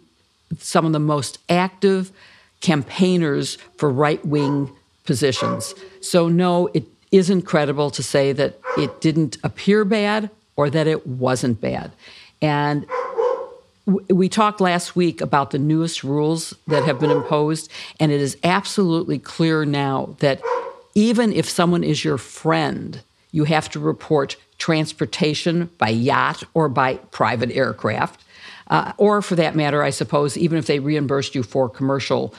some of the most active campaigners for right wing positions. So, no, it isn't credible to say that it didn't appear bad or that it wasn't bad. And we talked last week about the newest rules that have been imposed, and it is absolutely clear now that even if someone is your friend, you have to report transportation by yacht or by private aircraft. Uh, or for that matter, I suppose, even if they reimbursed you for commercial,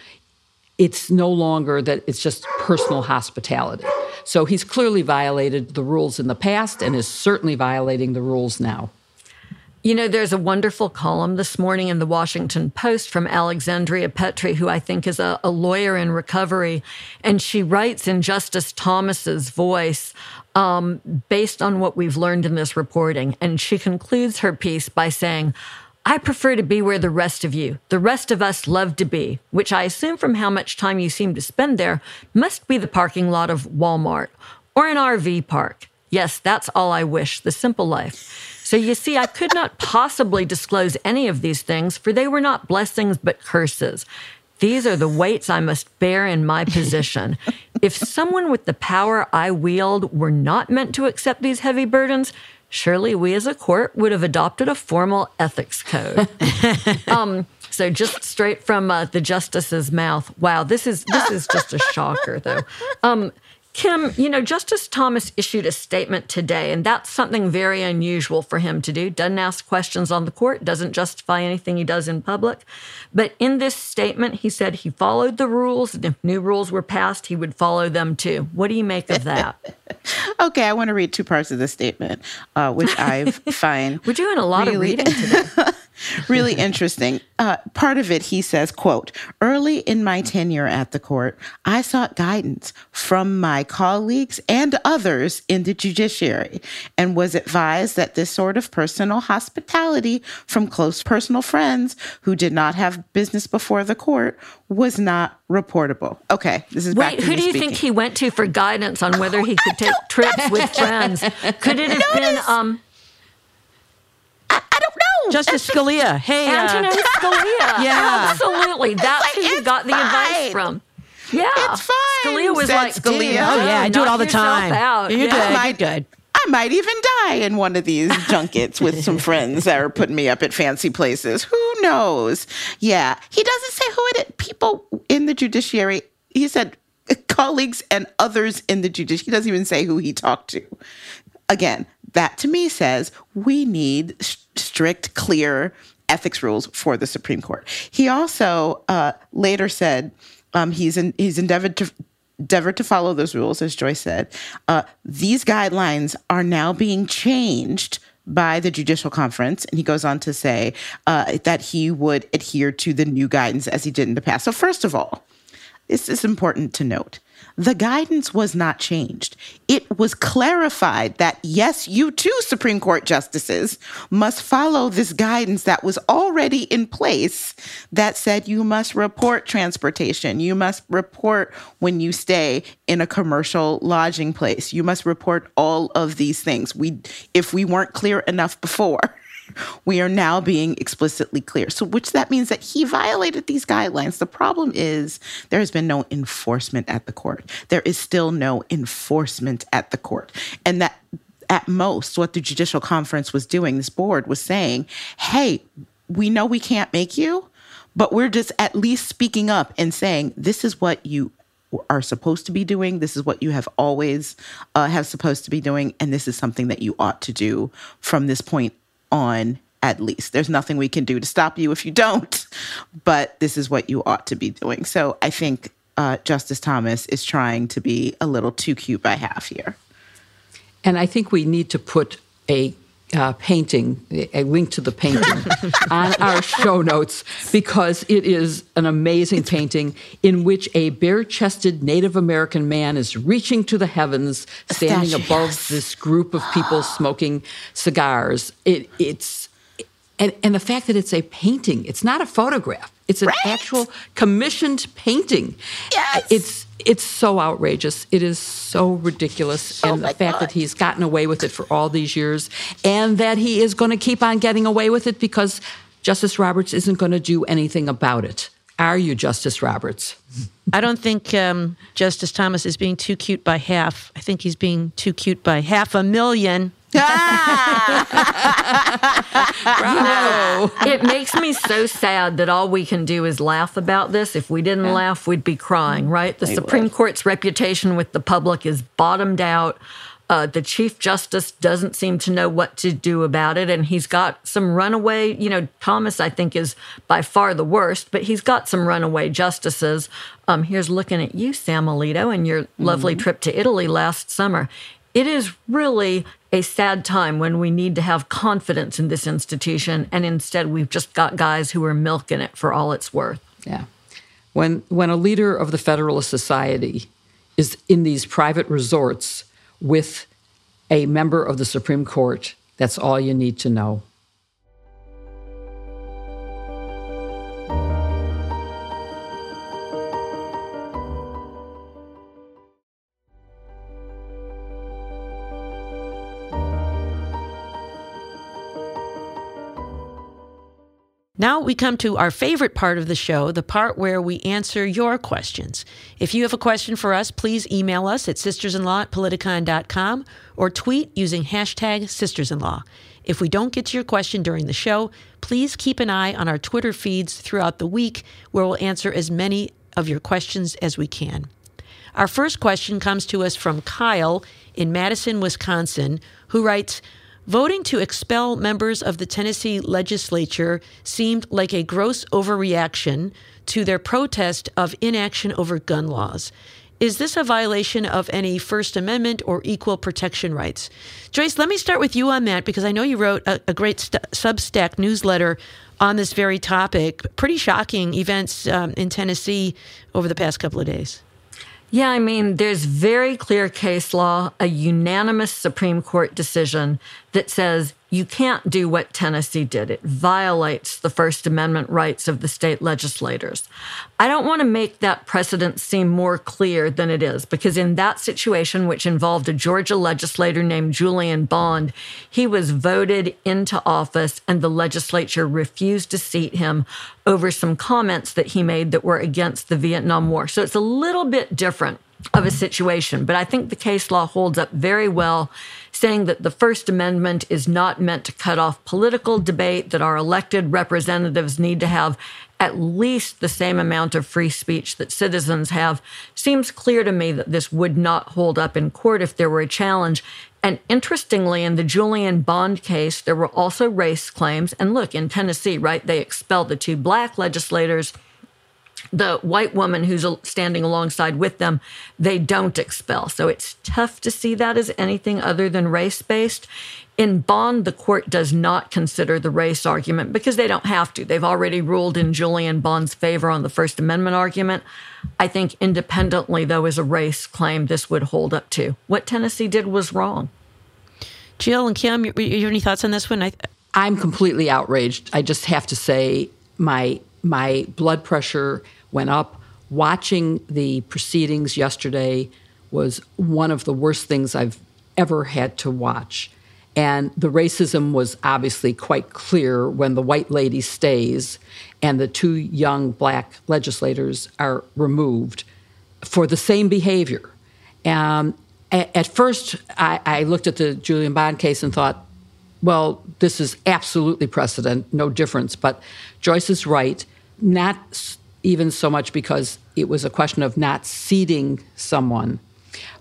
it's no longer that it's just personal hospitality. So he's clearly violated the rules in the past and is certainly violating the rules now. You know, there's a wonderful column this morning in the Washington Post from Alexandria Petri, who I think is a, a lawyer in recovery. And she writes in Justice Thomas's voice, um, based on what we've learned in this reporting. And she concludes her piece by saying, I prefer to be where the rest of you, the rest of us, love to be, which I assume from how much time you seem to spend there must be the parking lot of Walmart or an RV park. Yes, that's all I wish, the simple life. So you see, I could not possibly disclose any of these things, for they were not blessings but curses. These are the weights I must bear in my position. if someone with the power I wield were not meant to accept these heavy burdens, surely we as a court would have adopted a formal ethics code. um, so just straight from uh, the justice's mouth. Wow, this is this is just a shocker, though. Um, Kim, you know, Justice Thomas issued a statement today, and that's something very unusual for him to do. Doesn't ask questions on the court, doesn't justify anything he does in public. But in this statement, he said he followed the rules, and if new rules were passed, he would follow them too. What do you make of that? okay, I want to read two parts of the statement, uh, which I find we're doing a lot really, of reading today. really interesting. Uh, part of it, he says, quote, early in my tenure at the court, I sought guidance from my colleagues and others in the judiciary and was advised that this sort of personal hospitality from close personal friends who did not have business before the court was not reportable. Okay, this is Wait, who do you speaking. think he went to for guidance on whether he could take trips with friends? Could it have Notice. been um Justice Scalia. Hey, uh, Antonin Scalia. yeah, absolutely. That's like, who you got the advice from. Yeah, it's fine. Scalia was like, Scalia. oh yeah, I do it all the time. Out. You're yeah. good. You're good. I might even die in one of these junkets with some friends that are putting me up at fancy places. Who knows? Yeah, he doesn't say who it is. People in the judiciary. He said colleagues and others in the judiciary. He doesn't even say who he talked to. Again, that to me says we need strict, clear ethics rules for the Supreme Court. He also uh, later said um, he's in, he's endeavored to endeavored to follow those rules, as Joyce said. Uh, these guidelines are now being changed by the judicial conference. And he goes on to say uh, that he would adhere to the new guidance as he did in the past. So, first of all, this is important to note the guidance was not changed. It was clarified that, yes, you too, Supreme Court justices, must follow this guidance that was already in place that said you must report transportation. You must report when you stay in a commercial lodging place. You must report all of these things. We, if we weren't clear enough before, we are now being explicitly clear. So, which that means that he violated these guidelines. The problem is there has been no enforcement at the court. There is still no enforcement at the court. And that at most, what the judicial conference was doing, this board was saying, hey, we know we can't make you, but we're just at least speaking up and saying, this is what you are supposed to be doing. This is what you have always uh, have supposed to be doing, and this is something that you ought to do from this point on at least. There's nothing we can do to stop you if you don't, but this is what you ought to be doing. So I think uh, Justice Thomas is trying to be a little too cute by half here. And I think we need to put a uh, painting, a link to the painting on our show notes because it is an amazing painting in which a bare chested Native American man is reaching to the heavens, standing statue, above yes. this group of people smoking cigars. It, it's and, and the fact that it's a painting, it's not a photograph. It's an right? actual commissioned painting. Yes. It's it's so outrageous. It is so ridiculous. Oh and the fact God. that he's gotten away with it for all these years and that he is going to keep on getting away with it because Justice Roberts isn't going to do anything about it. Are you, Justice Roberts? I don't think um, Justice Thomas is being too cute by half. I think he's being too cute by half a million. Know, it makes me so sad that all we can do is laugh about this. If we didn't yeah. laugh, we'd be crying, right? The they Supreme would. Court's reputation with the public is bottomed out. Uh, the Chief Justice doesn't seem to know what to do about it. And he's got some runaway, you know, Thomas, I think, is by far the worst, but he's got some runaway justices. Um, here's looking at you, Sam Alito, and your mm-hmm. lovely trip to Italy last summer. It is really a sad time when we need to have confidence in this institution, and instead we've just got guys who are milking it for all it's worth. Yeah. When, when a leader of the Federalist Society is in these private resorts with a member of the Supreme Court, that's all you need to know. Now we come to our favorite part of the show, the part where we answer your questions. If you have a question for us, please email us at sistersinlaw at politicon.com or tweet using hashtag sistersinlaw. If we don't get to your question during the show, please keep an eye on our Twitter feeds throughout the week where we'll answer as many of your questions as we can. Our first question comes to us from Kyle in Madison, Wisconsin, who writes Voting to expel members of the Tennessee legislature seemed like a gross overreaction to their protest of inaction over gun laws. Is this a violation of any First Amendment or equal protection rights? Joyce, let me start with you on that because I know you wrote a, a great st- Substack newsletter on this very topic. Pretty shocking events um, in Tennessee over the past couple of days. Yeah, I mean, there's very clear case law, a unanimous Supreme Court decision that says you can't do what Tennessee did. It violates the First Amendment rights of the state legislators. I don't want to make that precedent seem more clear than it is, because in that situation, which involved a Georgia legislator named Julian Bond, he was voted into office and the legislature refused to seat him over some comments that he made that were against the Vietnam War. So it's a little bit different of a situation. But I think the case law holds up very well, saying that the First Amendment is not meant to cut off political debate, that our elected representatives need to have at least the same amount of free speech that citizens have. Seems clear to me that this would not hold up in court if there were a challenge. And interestingly, in the Julian Bond case, there were also race claims. And look, in Tennessee, right, they expelled the two black legislators the white woman who's standing alongside with them, they don't expel. So it's tough to see that as anything other than race based. In Bond, the court does not consider the race argument because they don't have to. They've already ruled in Julian Bond's favor on the First Amendment argument. I think independently, though, as a race claim, this would hold up too. What Tennessee did was wrong. Jill and Kim, you, you have any thoughts on this one? I, I'm completely outraged. I just have to say my my blood pressure went up. Watching the proceedings yesterday was one of the worst things I've ever had to watch. And the racism was obviously quite clear when the white lady stays and the two young black legislators are removed for the same behavior. Um, at first, I, I looked at the Julian Bond case and thought, well, this is absolutely precedent, no difference. But Joyce is right not even so much because it was a question of not seating someone,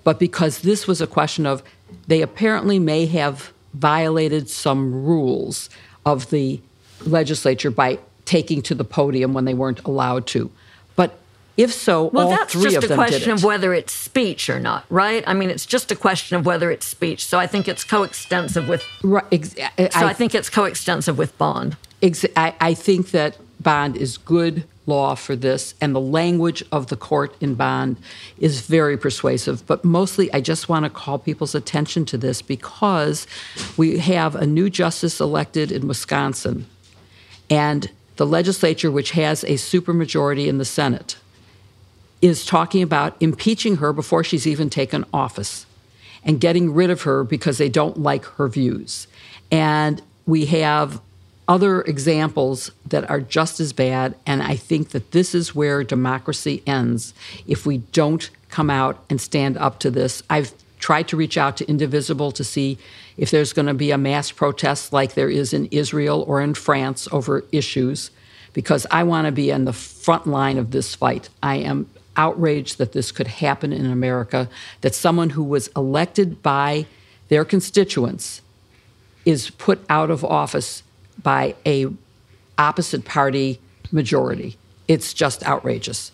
but because this was a question of they apparently may have violated some rules of the legislature by taking to the podium when they weren't allowed to. But if so, well, all that's just a question of whether it's speech or not, right? I mean, it's just a question of whether it's speech. So I think it's coextensive with. Right, ex- I, so I, think it's coextensive with Bond. Ex- I, I think that Bond is good law for this, and the language of the court in Bond is very persuasive. But mostly, I just want to call people's attention to this because we have a new justice elected in Wisconsin, and the legislature, which has a supermajority in the Senate, is talking about impeaching her before she's even taken office and getting rid of her because they don't like her views. And we have other examples that are just as bad. And I think that this is where democracy ends if we don't come out and stand up to this. I've tried to reach out to Indivisible to see if there's going to be a mass protest like there is in Israel or in France over issues, because I want to be in the front line of this fight. I am outraged that this could happen in America, that someone who was elected by their constituents is put out of office by a opposite party majority. It's just outrageous.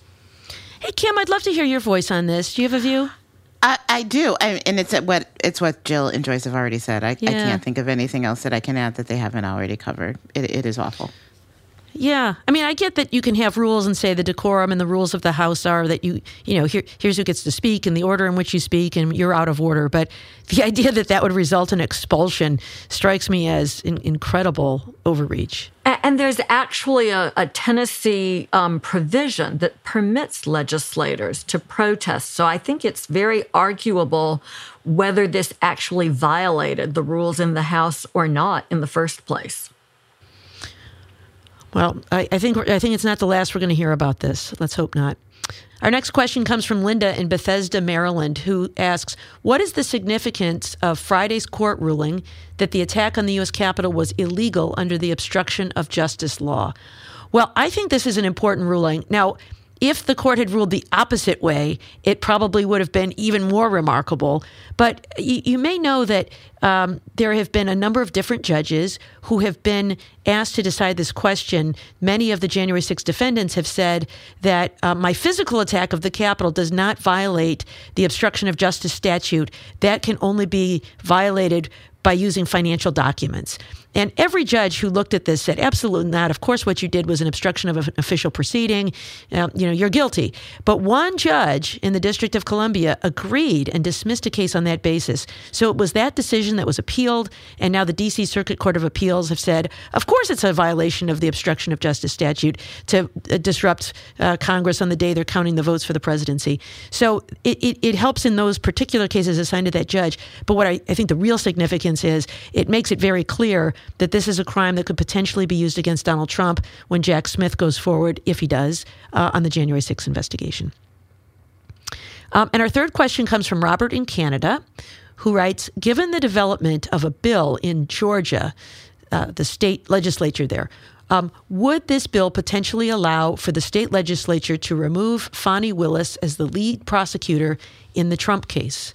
Hey Kim, I'd love to hear your voice on this. Do you have a view? I, I do, I, and it's what it's what Jill and Joyce have already said. I, Yeah. I can't think of anything else that I can add that they haven't already covered. It, it is awful. Yeah, I mean, I get that you can have rules and say the decorum and the rules of the house are that you, you know, here, here's who gets to speak and the order in which you speak, and you're out of order. But the idea that that would result in expulsion strikes me as in, incredible overreach. And there's actually a, a Tennessee um, provision that permits legislators to protest. So I think it's very arguable whether this actually violated the rules in the House or not in the first place. Well, I, I think I think it's not the last we're going to hear about this. Let's hope not. Our next question comes from Linda in Bethesda, Maryland, who asks, "What is the significance of Friday's court ruling that the attack on the U.S. Capitol was illegal under the obstruction of justice law?" Well, I think this is an important ruling. Now, if the court had ruled the opposite way, it probably would have been even more remarkable. But you, you may know that um, there have been a number of different judges who have been asked to decide this question. Many of the January 6 defendants have said that uh, my physical attack of the Capitol does not violate the obstruction of justice statute. That can only be violated by using financial documents. And every judge who looked at this said, absolutely not. Of course, what you did was an obstruction of an official proceeding. Uh, you know, you're guilty. But one judge in the District of Columbia agreed and dismissed a case on that basis. So it was that decision that was appealed. And now the D.C. Circuit Court of Appeals have said, of course, it's a violation of the obstruction of justice statute to uh, disrupt uh, Congress on the day they're counting the votes for the presidency. So it, it, it, helps in those particular cases assigned to that judge. But what I, I think the real significance is, it makes it very clear that this is a crime that could potentially be used against Donald Trump when Jack Smith goes forward, if he does, uh, on the January 6th investigation. Um, and our third question comes from Robert in Canada, who writes Given the development of a bill in Georgia, uh, the state legislature there, um, would this bill potentially allow for the state legislature to remove Fani Willis as the lead prosecutor in the Trump case?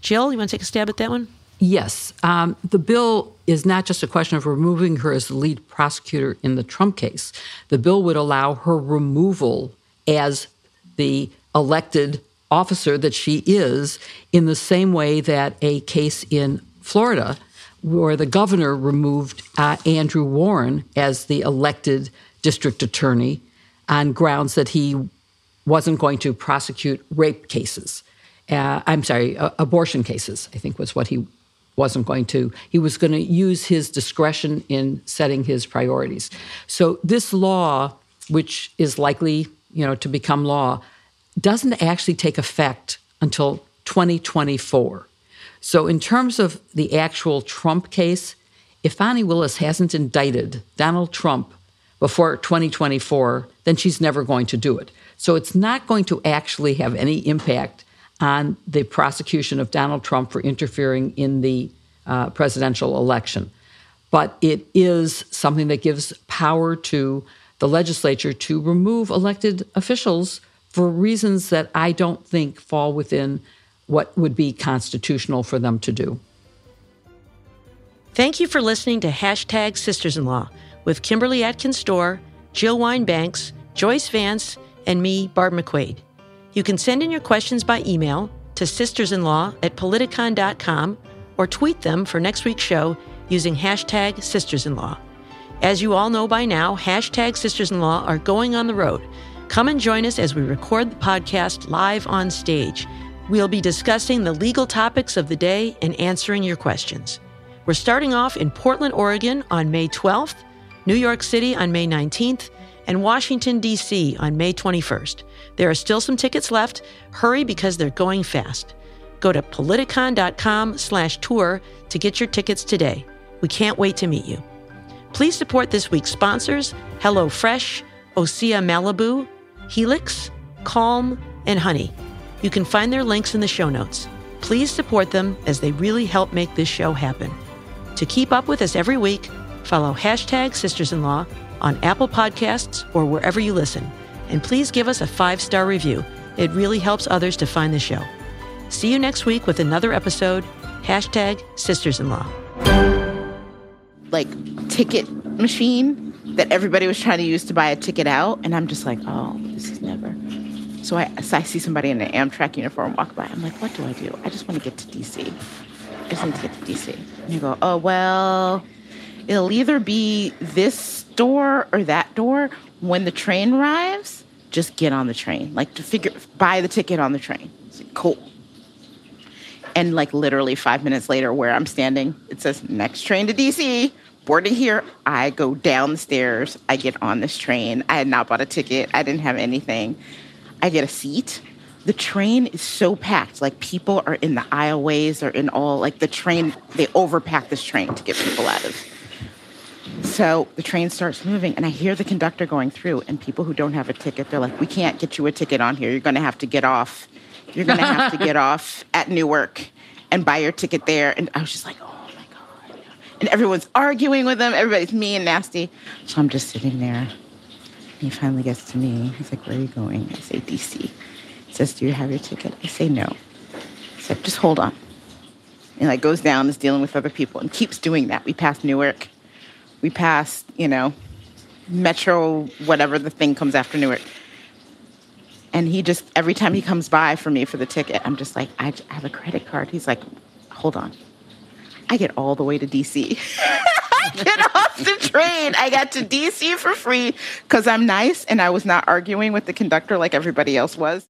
Jill, you want to take a stab at that one? Yes. Um, the bill is not just a question of removing her as the lead prosecutor in the Trump case. The bill would allow her removal as the elected officer that she is, in the same way that a case in Florida, where the governor removed uh, Andrew Warren as the elected district attorney on grounds that he wasn't going to prosecute rape cases. Uh, I'm sorry, uh, abortion cases, I think was what he wasn't going to. He was going to use his discretion in setting his priorities. So this law, which is likely, you know, to become law, doesn't actually take effect until 2024. So in terms of the actual Trump case, if Fani Willis hasn't indicted Donald Trump before 2024, then she's never going to do it. So it's not going to actually have any impact on the prosecution of Donald Trump for interfering in the uh, presidential election. But it is something that gives power to the legislature to remove elected officials for reasons that I don't think fall within what would be constitutional for them to do. Thank you for listening to Hashtag Sisters in Law with Kimberly Atkins Stohr, Jill Wine-Banks, Joyce Vance, and me, Barb McQuade. You can send in your questions by email to sistersinlaw at politicon.com or tweet them for next week's show using hashtag sistersinlaw. As you all know by now, hashtag sistersinlaw are going on the road. Come and join us as we record the podcast live on stage. We'll be discussing the legal topics of the day and answering your questions. We're starting off in Portland, Oregon on May 12th, New York City on May 19th, and Washington, D.C. on May 21st. There are still some tickets left. Hurry because they're going fast. Go to politicon.com slash tour to get your tickets today. We can't wait to meet you. Please support this week's sponsors, HelloFresh, Osea Malibu, Helix, Calm, and Honey. You can find their links in the show notes. Please support them as they really help make this show happen. To keep up with us every week, follow hashtag Sisters-in-Law on Apple Podcasts or wherever you listen. And please give us a five star review. It really helps others to find the show. See you next week with another episode. Hashtag Sisters in Law. Like ticket machine that everybody was trying to use to buy a ticket out. And I'm just like, oh, this is never. So I, so I see somebody in an Amtrak uniform walk by. I'm like, what do I do? I just want to get to DC. I just need to get to DC. And you go, oh, well, it'll either be this door or that door. When the train arrives, just get on the train. Like to figure, buy the ticket on the train. Like, cool. And like literally five minutes later, where I'm standing, it says next train to DC. Boarding here, I go down the stairs. I get on this train. I had not bought a ticket. I didn't have anything. I get a seat. The train is so packed. Like people are in the aisleways or in all like the train. They overpack this train to get people out of so the train starts moving, and I hear the conductor going through, and people who don't have a ticket, they're like, "We can't get you a ticket on here. You're going to have to get off. You're going to have to get off at Newark and buy your ticket there." And I was just like, "Oh my god!" And everyone's arguing with them. Everybody's mean and nasty. So I'm just sitting there, He finally gets to me. He's like, Where are you going? I say, DC. He says, Do you have your ticket? I say, No. He said, Just hold on. And like goes down, is dealing with other people, and keeps doing that. We pass Newark. We pass, you know, Metro, whatever the thing comes after Newark. And he just, every time he comes by for me for the ticket, I'm just like, I have a credit card. He's like, hold on. I get all the way to DC. I get off the train. I got to DC for free because I'm nice and I was not arguing with the conductor like everybody else was.